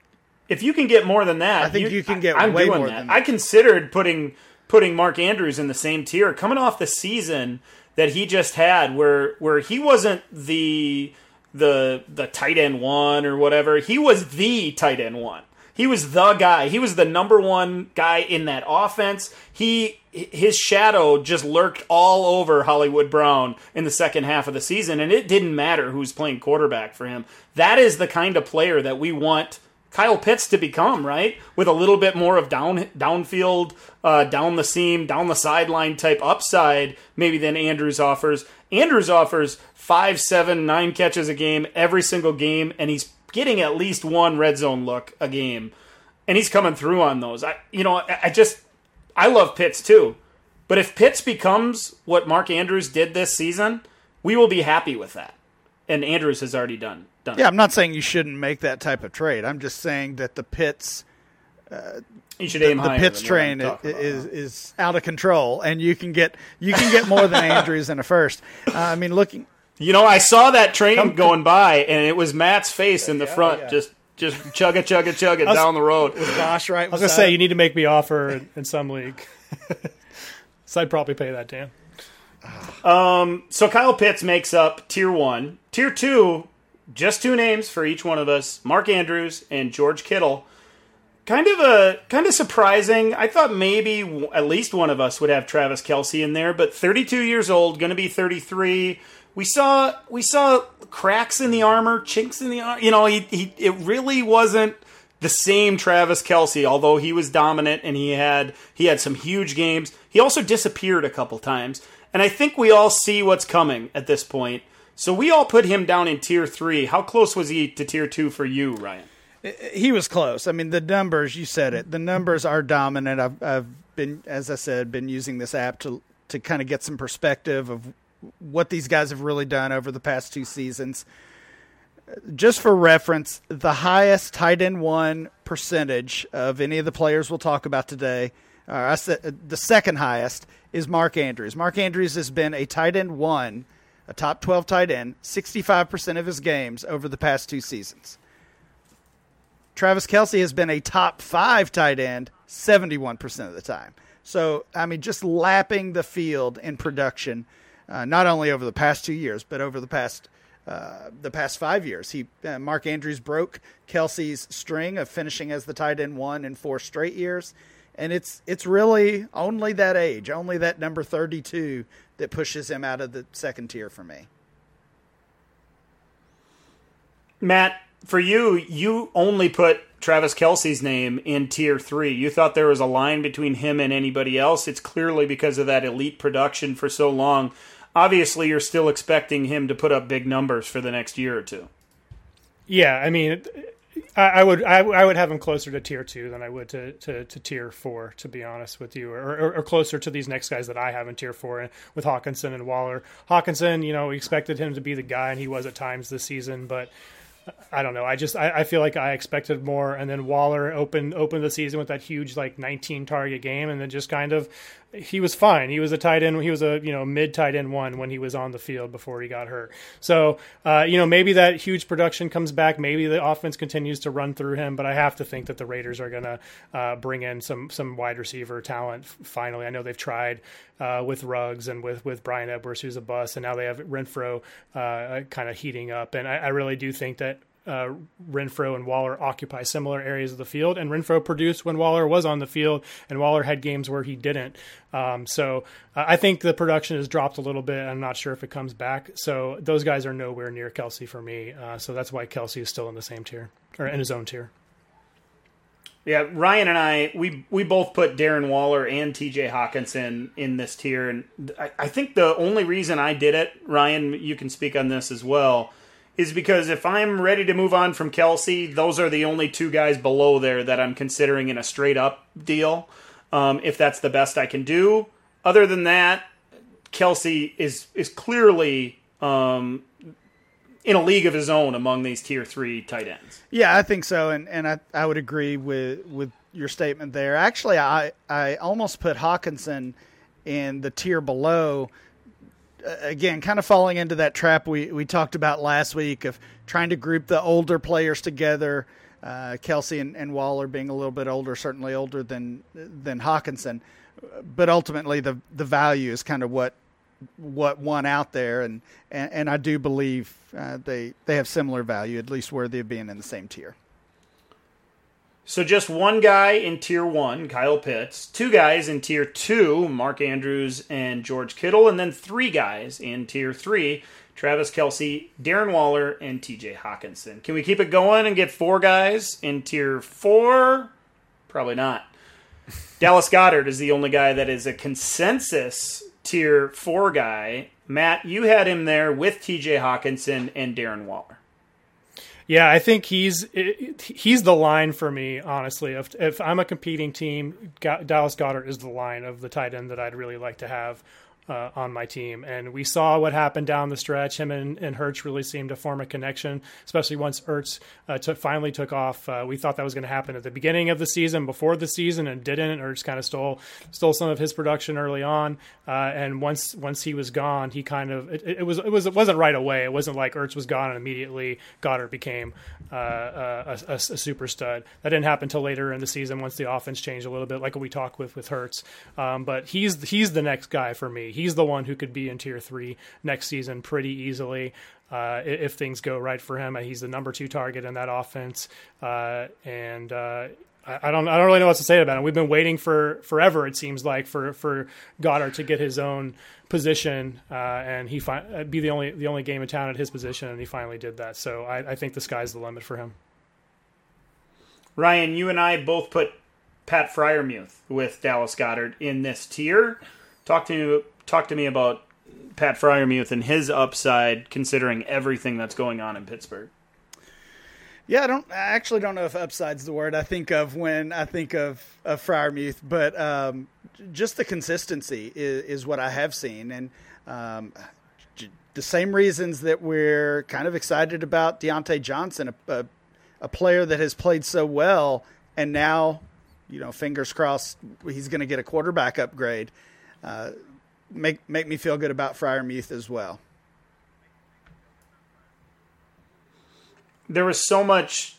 If you can get more than that, I think you, you can get I, am way doing more that. than that. I considered putting putting Mark Andrews in the same tier, coming off the season that he just had, where where he wasn't the the the tight end one or whatever. He was the tight end one. He was the guy. He was the number one guy in that offense. He his shadow just lurked all over Hollywood Brown in the second half of the season, and it didn't matter who's playing quarterback for him. That is the kind of player that we want Kyle Pitts to become, right? With a little bit more of down downfield, uh, down the seam, down the sideline type upside, maybe than Andrews offers. Andrews offers five, seven, nine catches a game every single game, and he's getting at least one red zone look a game, and he's coming through on those. I, you know, I, I just I love Pitts too, but if Pitts becomes what Mark Andrews did this season, we will be happy with that. And Andrews has already done done. Yeah, it. I'm not saying you shouldn't make that type of trade. I'm just saying that the Pitts. Uh, you should aim the, the Pitts train is, is, is out of control, and you can get you can get more than Andrews in a first. Uh, I mean, looking you know, I saw that train come, going by, and it was Matt's face in the yeah, front, yeah. just just chugga chugga chugga was, down the road. With Josh right. I was gonna say you need to make me offer in, in some league. so I'd probably pay that, Dan. Um, so Kyle Pitts makes up tier one. Tier two, just two names for each one of us: Mark Andrews and George Kittle. Kind of a kind of surprising. I thought maybe at least one of us would have Travis Kelce in there, but 32 years old, going to be 33 we saw we saw cracks in the armor, chinks in the armor. You know, he, he it really wasn't the same Travis Kelce, although he was dominant and he had he had some huge games. He also disappeared a couple times, and I think we all see what's coming at this point. So we all put him down in tier three. How close was he to tier two for you, Ryan? He was close. I mean, the numbers you said it. The numbers are dominant. I've, I've been, as I said, been using this app to to kind of get some perspective of what these guys have really done over the past two seasons. Just for reference, the highest tight end one percentage of any of the players we'll talk about today, uh, I said the second highest is Mark Andrews. Mark Andrews has been a tight end one, a top 12 tight end, 65% of his games over the past two seasons. Travis Kelce has been a top five tight end 71% of the time. So, I mean, just lapping the field in production uh, not only over the past two years, but over the past uh, the past five years. He uh, Mark Andrews broke Kelce's string of finishing as the tight end one in four straight years, and it's it's really only that age, only that number thirty two, that pushes him out of the second tier for me. Matt, for you, you only put Travis Kelce's name in tier three. You thought there was a line between him and anybody else. It's clearly because of that elite production for so long. Obviously, you're still expecting him to put up big numbers for the next year or two. Yeah, I mean, I, I would I, I, would have him closer to tier two than I would to, to, to tier four, to be honest with you, or, or, or, closer to these next guys that I have in tier four with Hockenson and Waller. Hockenson, you know, we expected him to be the guy, and he was at times this season, but I don't know. I just I, I, feel like I expected more, and then Waller opened opened the season with that huge like 19 target game, and then just kind of he was fine. He was a tight end. He was a you know mid tight end one when he was on the field before he got hurt. So uh, you know maybe that huge production comes back. Maybe the offense continues to run through him. But I have to think that the Raiders are going to uh, bring in some some wide receiver talent. Finally, I know they've tried uh, with Ruggs and with with Bryan Edwards, who's a bust, and now they have Renfrow uh, kind of heating up. And I, I really do think that uh, Renfrow and Waller occupy similar areas of the field, and Renfrow produced when Waller was on the field, and Waller had games where he didn't. Um, so uh, I think the production has dropped a little bit. I'm not sure if it comes back. So those guys are nowhere near Kelce for me. Uh, so that's why Kelce is still in the same tier or in his own tier. Yeah, Ryan and I, we we both put Darren Waller and T.J. Hockenson in this tier, and I, I think the only reason I did it, Ryan, you can speak on this as well is because if I'm ready to move on from Kelce, those are the only two guys below there that I'm considering in a straight up deal. Um, if that's the best I can do. Other than that, Kelce is is clearly um, in a league of his own among these tier three tight ends. Yeah, I think so, and and I, I would agree with with your statement there. Actually, I I almost put Hockenson in the tier below again, kind of falling into that trap we, we talked about last week of trying to group the older players together. Uh, Kelce and, and, Waller being a little bit older, certainly older than than Hockenson, but ultimately the the value is kind of what what won out there, and and, and I do believe uh, they they have similar value, at least worthy of being in the same tier. So just one guy in tier one, Kyle Pitts, two guys in tier two, Mark Andrews and George Kittle, and then three guys in tier three, Travis Kelce, Darren Waller, and TJ Hockenson. Can we keep it going and get four guys in tier four? Probably not. Dallas Goedert is the only guy that is a consensus tier four guy. Matt, you had him there with TJ Hockenson and Darren Waller. Yeah, I think he's he's the line for me. Honestly, if if I'm a competing team, Dallas Goedert is the line of the tight end that I'd really like to have uh, on my team. And we saw what happened down the stretch. Him and, and Hurts really seemed to form a connection, especially once Ertz uh, took, finally took off. Uh, we thought that was going to happen at the beginning of the season, before the season, and didn't. Ertz kind of stole stole some of his production early on. Uh, and once once he was gone, he kind of it, it, was it was it wasn't right away. It wasn't like Ertz was gone and immediately Goedert became uh, a, a, a, super stud. That didn't happen until later in the season once the offense changed a little bit, like we talked with with Hurts. Um, but he's he's the next guy for me. He he's the one who could be in tier three next season pretty easily. Uh, if things go right for him, he's the number two target in that offense, uh, and uh, I, don't I don't really know what to say about him. We've been waiting for forever, it seems like, for for Goedert to get his own position, uh, and he fi- uh, be the only the only game in town at his position, and he finally did that. So I, I think the sky's the limit for him. Ryan, you and I both put Pat Freiermuth with Dallas Goedert in this tier. Talk to talk to me about Pat Freiermuth and his upside, considering everything that's going on in Pittsburgh. Yeah, I don't. I actually don't know if upside's the word I think of when I think of of Freiermuth, but um, just the consistency is, is, what I have seen, and um, the same reasons that we're kind of excited about Diontae Johnson, a, a, a player that has played so well, and now, you know, fingers crossed, he's going to get a quarterback upgrade. Make make me feel good about Freiermuth as well. There was so much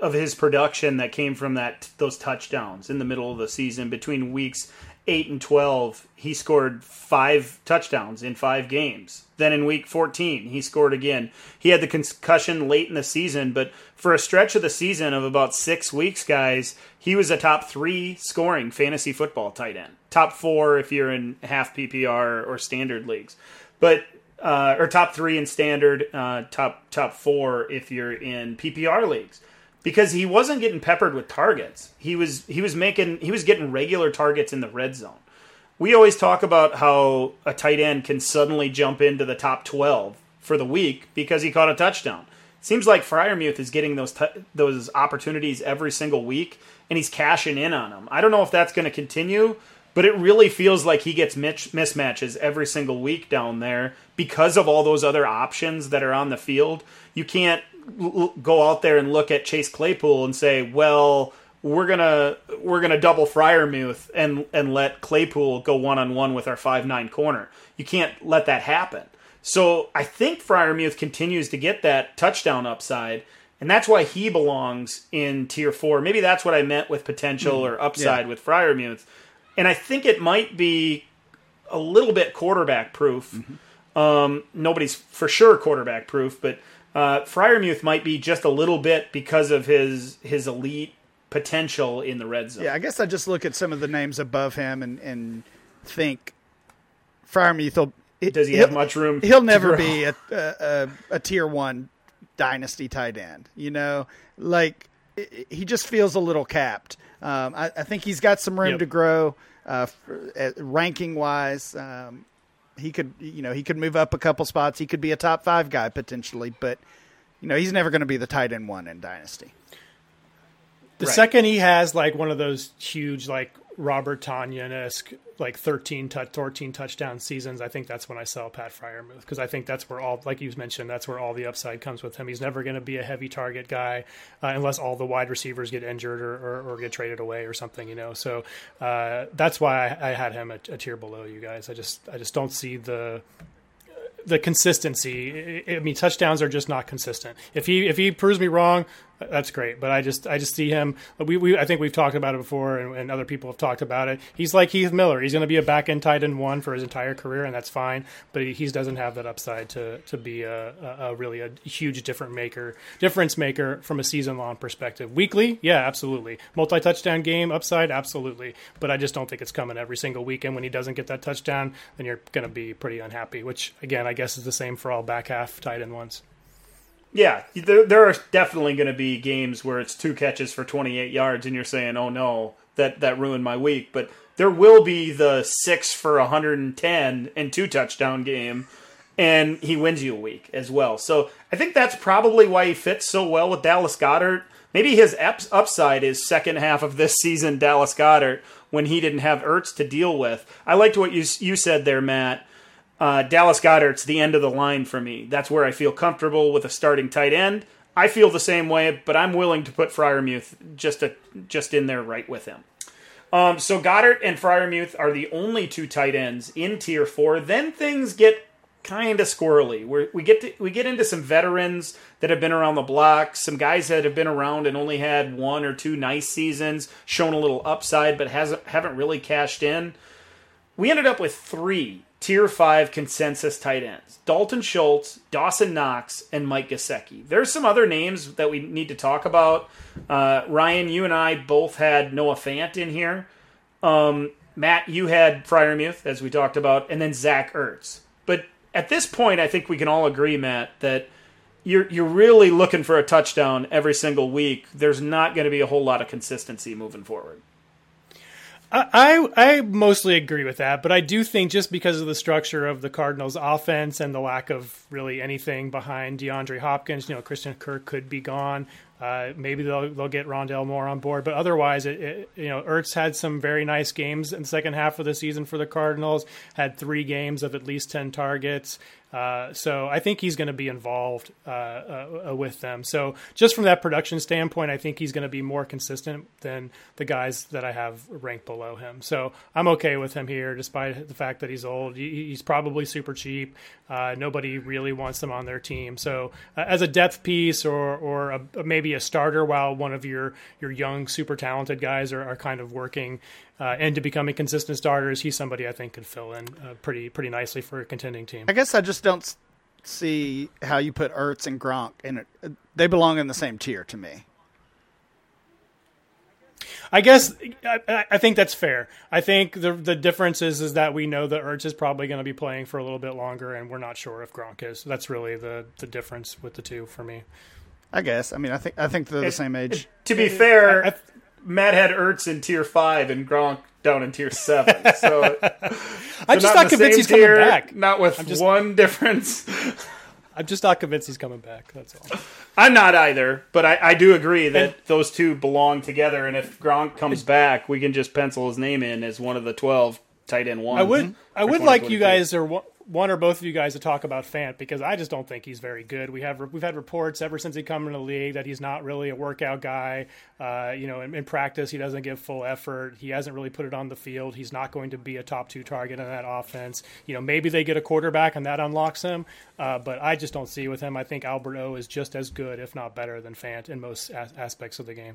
of his production that came from that those touchdowns in the middle of the season between weeks 8 and 12 he scored 5 touchdowns in 5 games. Then in week 14 he scored again. He had the concussion late in the season but for a stretch of the season of about 6 weeks guys he was a top 3 scoring fantasy football tight end. Top 4 if you're in half PPR or standard leagues. But uh, or top three in standard, uh, top top four if you're in PPR leagues, because he wasn't getting peppered with targets. He was he was making he was getting regular targets in the red zone. We always talk about how a tight end can suddenly jump into the top twelve for the week because he caught a touchdown. Seems like Freiermuth is getting those t- those opportunities every single week, and he's cashing in on them. I don't know if that's going to continue, but it really feels like he gets mismatches every single week down there because of all those other options that are on the field. You can't l- go out there and look at Chase Claypool and say, "Well, we're gonna we're gonna double Freiermuth and and let Claypool go one on one with our five nine corner." You can't let that happen. So I think Freiermuth continues to get that touchdown upside, and that's why he belongs in tier four. Maybe that's what I meant with potential mm, or upside yeah. with Freiermuth. And I think it might be a little bit quarterback proof. Mm-hmm. Um, nobody's for sure quarterback proof, but uh, Freiermuth might be just a little bit because of his his elite potential in the red zone. Yeah, I guess I just look at some of the names above him and, and think Freiermuth will does he have much room? He'll never grow? be a, a, a tier one dynasty tight end. You know, like he just feels a little capped. Um, I, I, think he's got some room yep. to grow, uh, uh, ranking wise. Um, he could, you know, he could move up a couple spots. He could be a top five guy potentially, but you know, he's never going to be the tight end one in dynasty. The right. second he has like one of those huge like Robert Tonyan esque like 13 touch 14 touchdown seasons, I think that's when I sell Pat Freiermuth because I think that's where all like you mentioned that's where all the upside comes with him. He's never going to be a heavy target guy uh, unless all the wide receivers get injured or, or, or, get traded away or something, you know. So uh, that's why I, I had him a, a tier below you guys. I just I just don't see the the consistency. I mean, touchdowns are just not consistent. If he if he proves me wrong, that's great. But I just I just see him. We, we I think we've talked about it before, and, and other people have talked about it. He's like Heath Miller. He's going to be a back end tight end one for his entire career, and that's fine. But he, he doesn't have that upside to to be a, a, a really a huge different maker, difference maker from a season long perspective. Weekly, yeah, absolutely. Multi touchdown game upside, absolutely. But I just don't think it's coming every single weekend. When he doesn't get that touchdown, then you're going to be pretty unhappy. Which again, I guess is the same for all back half tight end ones. Yeah, there, there are definitely going to be games where it's two catches for 28 yards, and you're saying, "Oh no, that that ruined my week." But there will be the six for 110 and two touchdown game, and he wins you a week as well. So I think that's probably why he fits so well with Dallas Goedert. Maybe his upside is second half of this season, Dallas Goedert, when he didn't have Ertz to deal with. I liked what you you said there, Matt uh, Dallas Goedert's the end of the line for me. That's where I feel comfortable with a starting tight end. I feel the same way, but I'm willing to put Freiermuth just just in there right with him. Um, so Goedert and Freiermuth are the only two tight ends in tier four. Then things get kind of squirrely. We're, we get to, we get into some veterans that have been around the block, some guys that have been around and only had one or two nice seasons, shown a little upside, but hasn't haven't really cashed in. We ended up with three tier five consensus tight ends Dalton Schultz, Dawson Knox, and Mike Gesicki. There's some other names that we need to talk about. Uh, Ryan, you and I both had Noah Fant in here. Um, Matt, you had Freiermuth, as we talked about, and then Zach Ertz. But at this point, I think we can all agree, Matt, that you're you're really looking for a touchdown every single week. There's not going to be a whole lot of consistency moving forward. I I mostly agree with that, but I do think just because of the structure of the Cardinals' offense and the lack of really anything behind DeAndre Hopkins, you know, Christian Kirk could be gone. Uh, maybe they'll they'll get Rondale Moore on board, but otherwise, it, it, you know, Ertz had some very nice games in the second half of the season for the Cardinals. Had three games of at least ten targets. Uh, so I think he's going to be involved uh, uh, with them. So just from that production standpoint, I think he's going to be more consistent than the guys that I have ranked below him. So I'm okay with him here, despite the fact that he's old. He's probably super cheap. Uh, nobody really wants him on their team. So uh, as a depth piece or or a, maybe a starter, while one of your your young super talented guys are, are kind of working uh, into becoming consistent starters, he's somebody I think could fill in uh, pretty pretty nicely for a contending team. I guess I just don't see how you put Ertz and Gronk in it. They belong in the same tier to me. I guess I, I, think that's fair. I think the the difference is is that we know that Ertz is probably going to be playing for a little bit longer, and we're not sure if Gronk is. That's really the the difference with the two for me. I guess. I mean, I think I think they're the same age. To be fair, I, I, Matt had Ertz in tier five and Gronk down in tier seven. So I'm just not, not convinced he's tier, coming back. Not with just, one difference. I'm just not convinced he's coming back. That's all. I'm not either, but I, I do agree that and, those two belong together. And if Gronk comes back, we can just pencil his name in as one of the twelve tight end one. I would I would like you guys or one or both of you guys to talk about Fant because I just don't think he's very good. We have we've had reports ever since he come in the league that he's not really a workout guy. Uh, you know, in, in, practice he doesn't give full effort. He hasn't really put it on the field. He's not going to be a top two target in that offense. You know, maybe they get a quarterback and that unlocks him, uh, but I just don't see with him. I think Albert O is just as good, if not better, than Fant in most as- aspects of the game.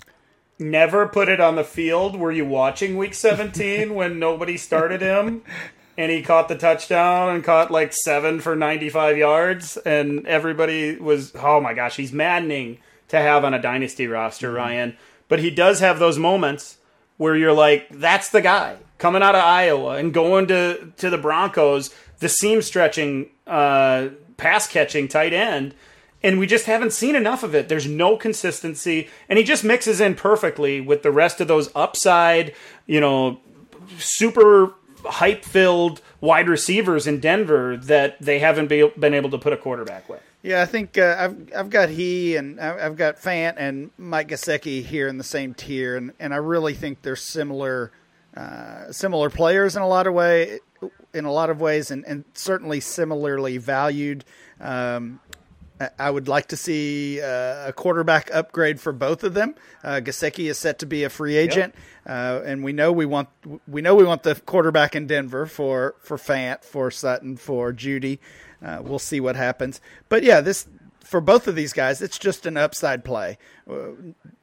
Never put it on the field. Were you watching Week 17 when nobody started him? and he caught the touchdown and caught like seven for 95 yards. And everybody was, oh my gosh, he's maddening to have on a dynasty roster, mm-hmm. Ryan. But he does have those moments where you're like, that's the guy coming out of Iowa and going to, to the Broncos, the seam stretching, uh, pass catching tight end. And we just haven't seen enough of it. There's no consistency. And he just mixes in perfectly with the rest of those upside, you know, super hype filled wide receivers in Denver that they haven't be, been able to put a quarterback with. Yeah, I think uh, I've I've got he and I've got Fant and Mike Gesicki here in the same tier, and, and I really think they're similar uh, similar players in a lot of way in a lot of ways, and, and certainly similarly valued. Um, I would like to see uh, a quarterback upgrade for both of them. Uh, Gesicki is set to be a free agent, yep. uh, and we know we want we know we want the quarterback in Denver for for Fant, for Sutton, for Jeudy. Uh, we'll see what happens, but yeah, this for both of these guys, it's just an upside play. Uh,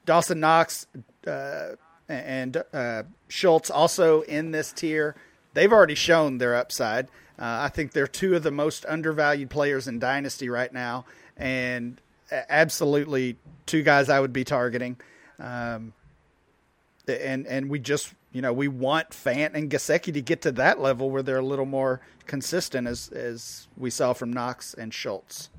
Dawson Knox uh, and uh, Schultz also in this tier. They've already shown their upside. I think they're two of the most undervalued players in Dynasty right now and absolutely two guys I would be targeting. Um, and and we just you know we want Fant and Gesicki to get to that level where they're a little more consistent as as we saw from Knox and Schultz.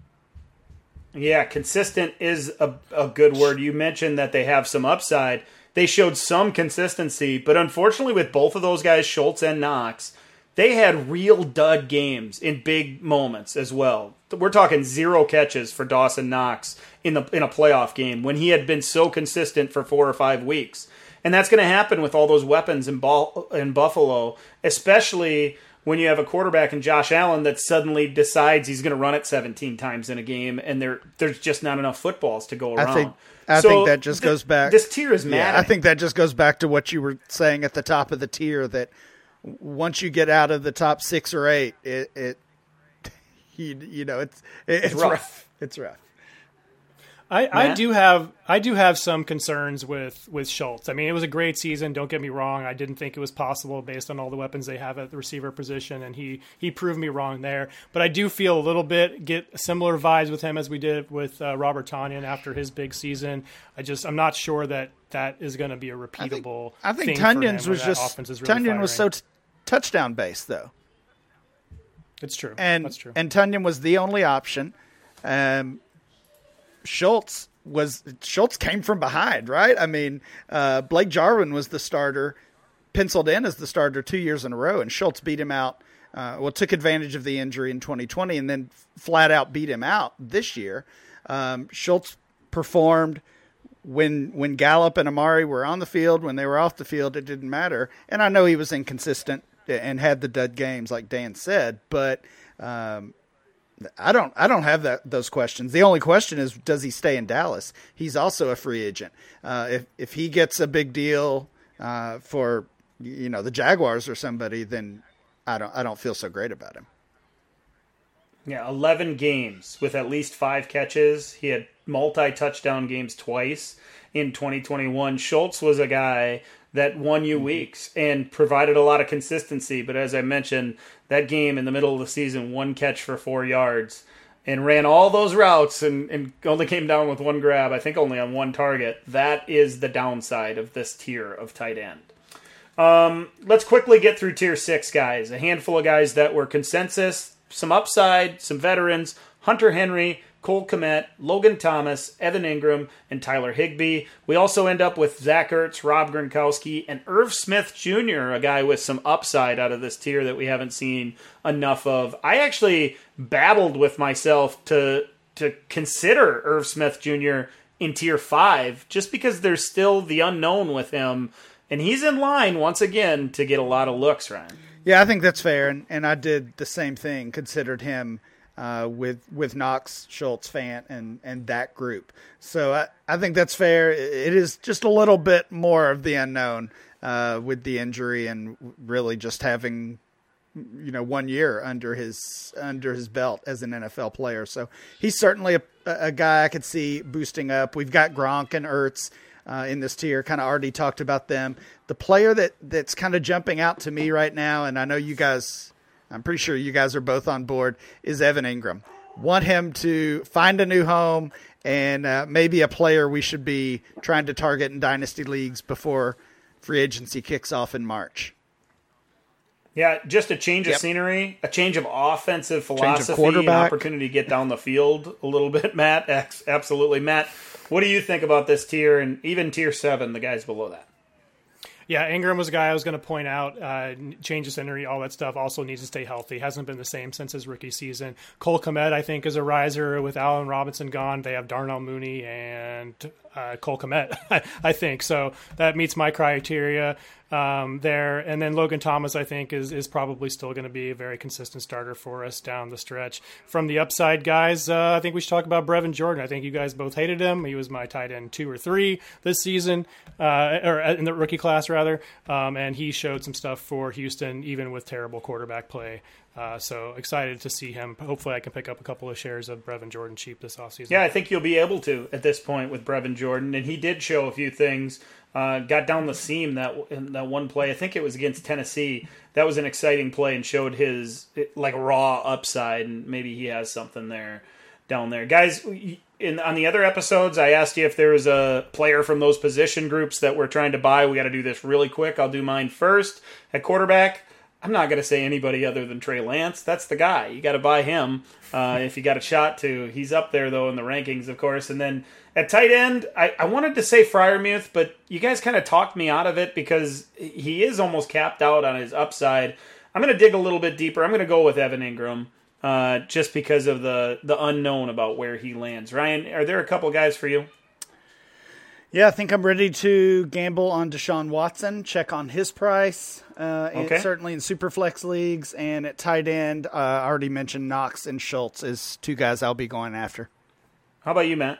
Yeah, consistent is a, a good word. You mentioned that they have some upside. They showed some consistency, but unfortunately, with both of those guys, Schultz and Knox, they had real dud games in big moments as well. We're talking zero catches for Dawson Knox in the in a playoff game when he had been so consistent for four or five weeks, and that's going to happen with all those weapons in, ball, in Buffalo, especially when you have a quarterback in Josh Allen that suddenly decides he's going to run it 17 times in a game, and there there's just not enough footballs to go around. I think, I so think that just th- goes back. This tier is mad. Yeah, I think that just goes back to what you were saying at the top of the tier that once you get out of the top six or eight, it, it you, you know it's it's, it's rough. rough. It's rough. I, I, do have I do have some concerns with with Schultz. I mean, it was a great season. Don't get me wrong. I didn't think it was possible based on all the weapons they have at the receiver position, and he he proved me wrong there. But I do feel a little bit get similar vibes with him as we did with uh, Robert Tonyan after his big season. I just I'm not sure that that is going to be a repeatable. I think, I think Tonyan's was just really Tonyan firing. was so t- touchdown base, though. It's true. And That's true. And Tonyan was the only option. Um, Schultz was Schultz came from behind, right? I mean, uh, Blake Jarwin was the starter, penciled in as the starter two years in a row, and Schultz beat him out. Uh, well, took advantage of the injury in 2020 and then flat out beat him out this year. Um, Schultz performed when when Gallup and Amari were on the field, when they were off the field, it didn't matter. And I know he was inconsistent and had the dud games, like Dan said, but um, I don't I don't have that those questions. The only question is, does he stay in Dallas? He's also a free agent. Uh, if if he gets a big deal uh, for you know the Jaguars or somebody, then I don't I don't feel so great about him. Yeah, eleven games with at least five catches. He had multi touchdown games twice in 2021. Schultz was a guy that won you mm-hmm. weeks and provided a lot of consistency. But as I mentioned, that game in the middle of the season, one catch for four yards. and ran all those routes and, and only came down with one grab, I think only on one target, that is the downside of this tier of tight end. Um, let's quickly get through tier six guys. A handful of guys that were consensus, some upside, some veterans. Hunter Henry, Cole Kmet, Logan Thomas, Evan Engram, and Tyler Higbee. We also end up with Zach Ertz, Rob Gronkowski, and Irv Smith Jr., a guy with some upside out of this tier that we haven't seen enough of. I actually battled with myself to to consider Irv Smith Jr. in tier five, just because there's still the unknown with him, and he's in line once again to get a lot of looks, Ryan. Yeah, I think that's fair, and, and I did the same thing. Considered him uh, with with Knox, Schultz, Fant, and and that group. So I, I think that's fair. It is just a little bit more of the unknown uh, with the injury and really just having you know one year under his under his belt as an NFL player. So he's certainly a, a guy I could see boosting up. We've got Gronk and Ertz. Uh, in this tier, kind of already talked about them. The player that that's kind of jumping out to me right now, and I know you guys I'm pretty sure you guys are both on board, is Evan Engram. Want him to find a new home and uh, maybe a player we should be trying to target in dynasty leagues before free agency kicks off in March. Yeah, just a change yep. of scenery, a change of offensive philosophy, of an opportunity to get down the field a little bit, Matt. Absolutely. Matt, what do you think about this tier and even tier seven, the guys below that? Yeah, Engram was a guy I was going to point out. Uh, change of scenery, all that stuff. Also needs to stay healthy. Hasn't been the same since his rookie season. Cole Kmet, I think, is a riser. With Allen Robinson gone, they have Darnell Mooney and uh, Cole Kmet, I think. So that meets my criteria um, there. And then Logan Thomas, I think, is is probably still going to be a very consistent starter for us down the stretch. From the upside guys, uh, I think we should talk about Brevin Jordan. I think you guys both hated him. He was my tight end two or three this season, uh, or in the rookie class rather. Um, and he showed some stuff for Houston, even with terrible quarterback play. Uh, so excited to see him. Hopefully, I can pick up a couple of shares of Brevin Jordan cheap this offseason. Yeah, I think you'll be able to at this point with Brevin Jordan, and he did show a few things. Uh, got down the seam that that one play. I think it was against Tennessee. That was an exciting play and showed his like raw upside, and maybe he has something there down there, guys. In, on the other episodes, I asked you if there was a player from those position groups that we're trying to buy. We got to do this really quick. I'll do mine first at quarterback. I'm not going to say anybody other than Trey Lance. That's the guy. You got to buy him uh, if you got a shot to. He's up there though in the rankings, of course. And then at tight end, I, I wanted to say Freiermuth, but you guys kind of talked me out of it because he is almost capped out on his upside. I'm going to dig a little bit deeper. I'm going to go with Evan Engram Uh, just because of the the unknown about where he lands. Ryan, are there a couple guys for you? Yeah, I think I'm ready to gamble on Deshaun Watson. Check on his price. Uh, okay. certainly in super flex leagues and at tight end. Uh, I already mentioned Knox and Schultz as two guys I'll be going after. How about you, Matt?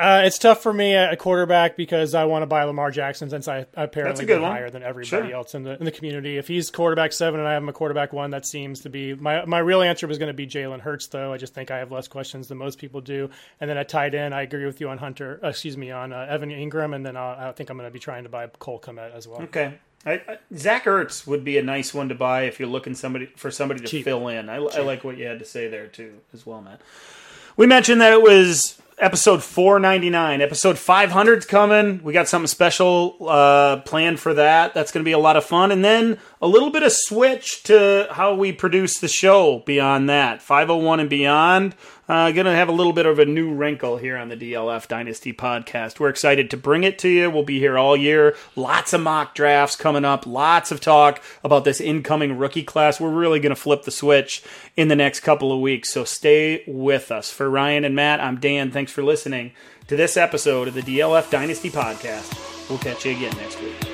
Uh, it's tough for me at quarterback because I want to buy Lamar Jackson since I apparently get higher than everybody sure. else in the in the community. If he's quarterback seven and I have him a quarterback one, that seems to be my my real answer was going to be Jalen Hurts though. I just think I have less questions than most people do. And then at tight end, I agree with you on Hunter. Uh, excuse me on uh, Evan Engram, and then i think I'm going to be trying to buy Cole Kmet as well. Okay. I, I, Zach Ertz would be a nice one to buy if you're looking somebody for somebody to Cheap. fill in. I, I like what you had to say there too, as well, Matt. We mentioned that it was episode 499. Episode 500's coming. We got something special uh, planned for that. That's going to be a lot of fun. And then a little bit of switch to how we produce the show beyond that. 501 and beyond. Uh, going to have a little bit of a new wrinkle here on the DLF Dynasty podcast. We're excited to bring it to you. We'll be here all year. Lots of mock drafts coming up. Lots of talk about this incoming rookie class. We're really going to flip the switch in the next couple of weeks. So stay with us. For Ryan and Matt, I'm Dan. Thanks for listening to this episode of the DLF Dynasty podcast. We'll catch you again next week.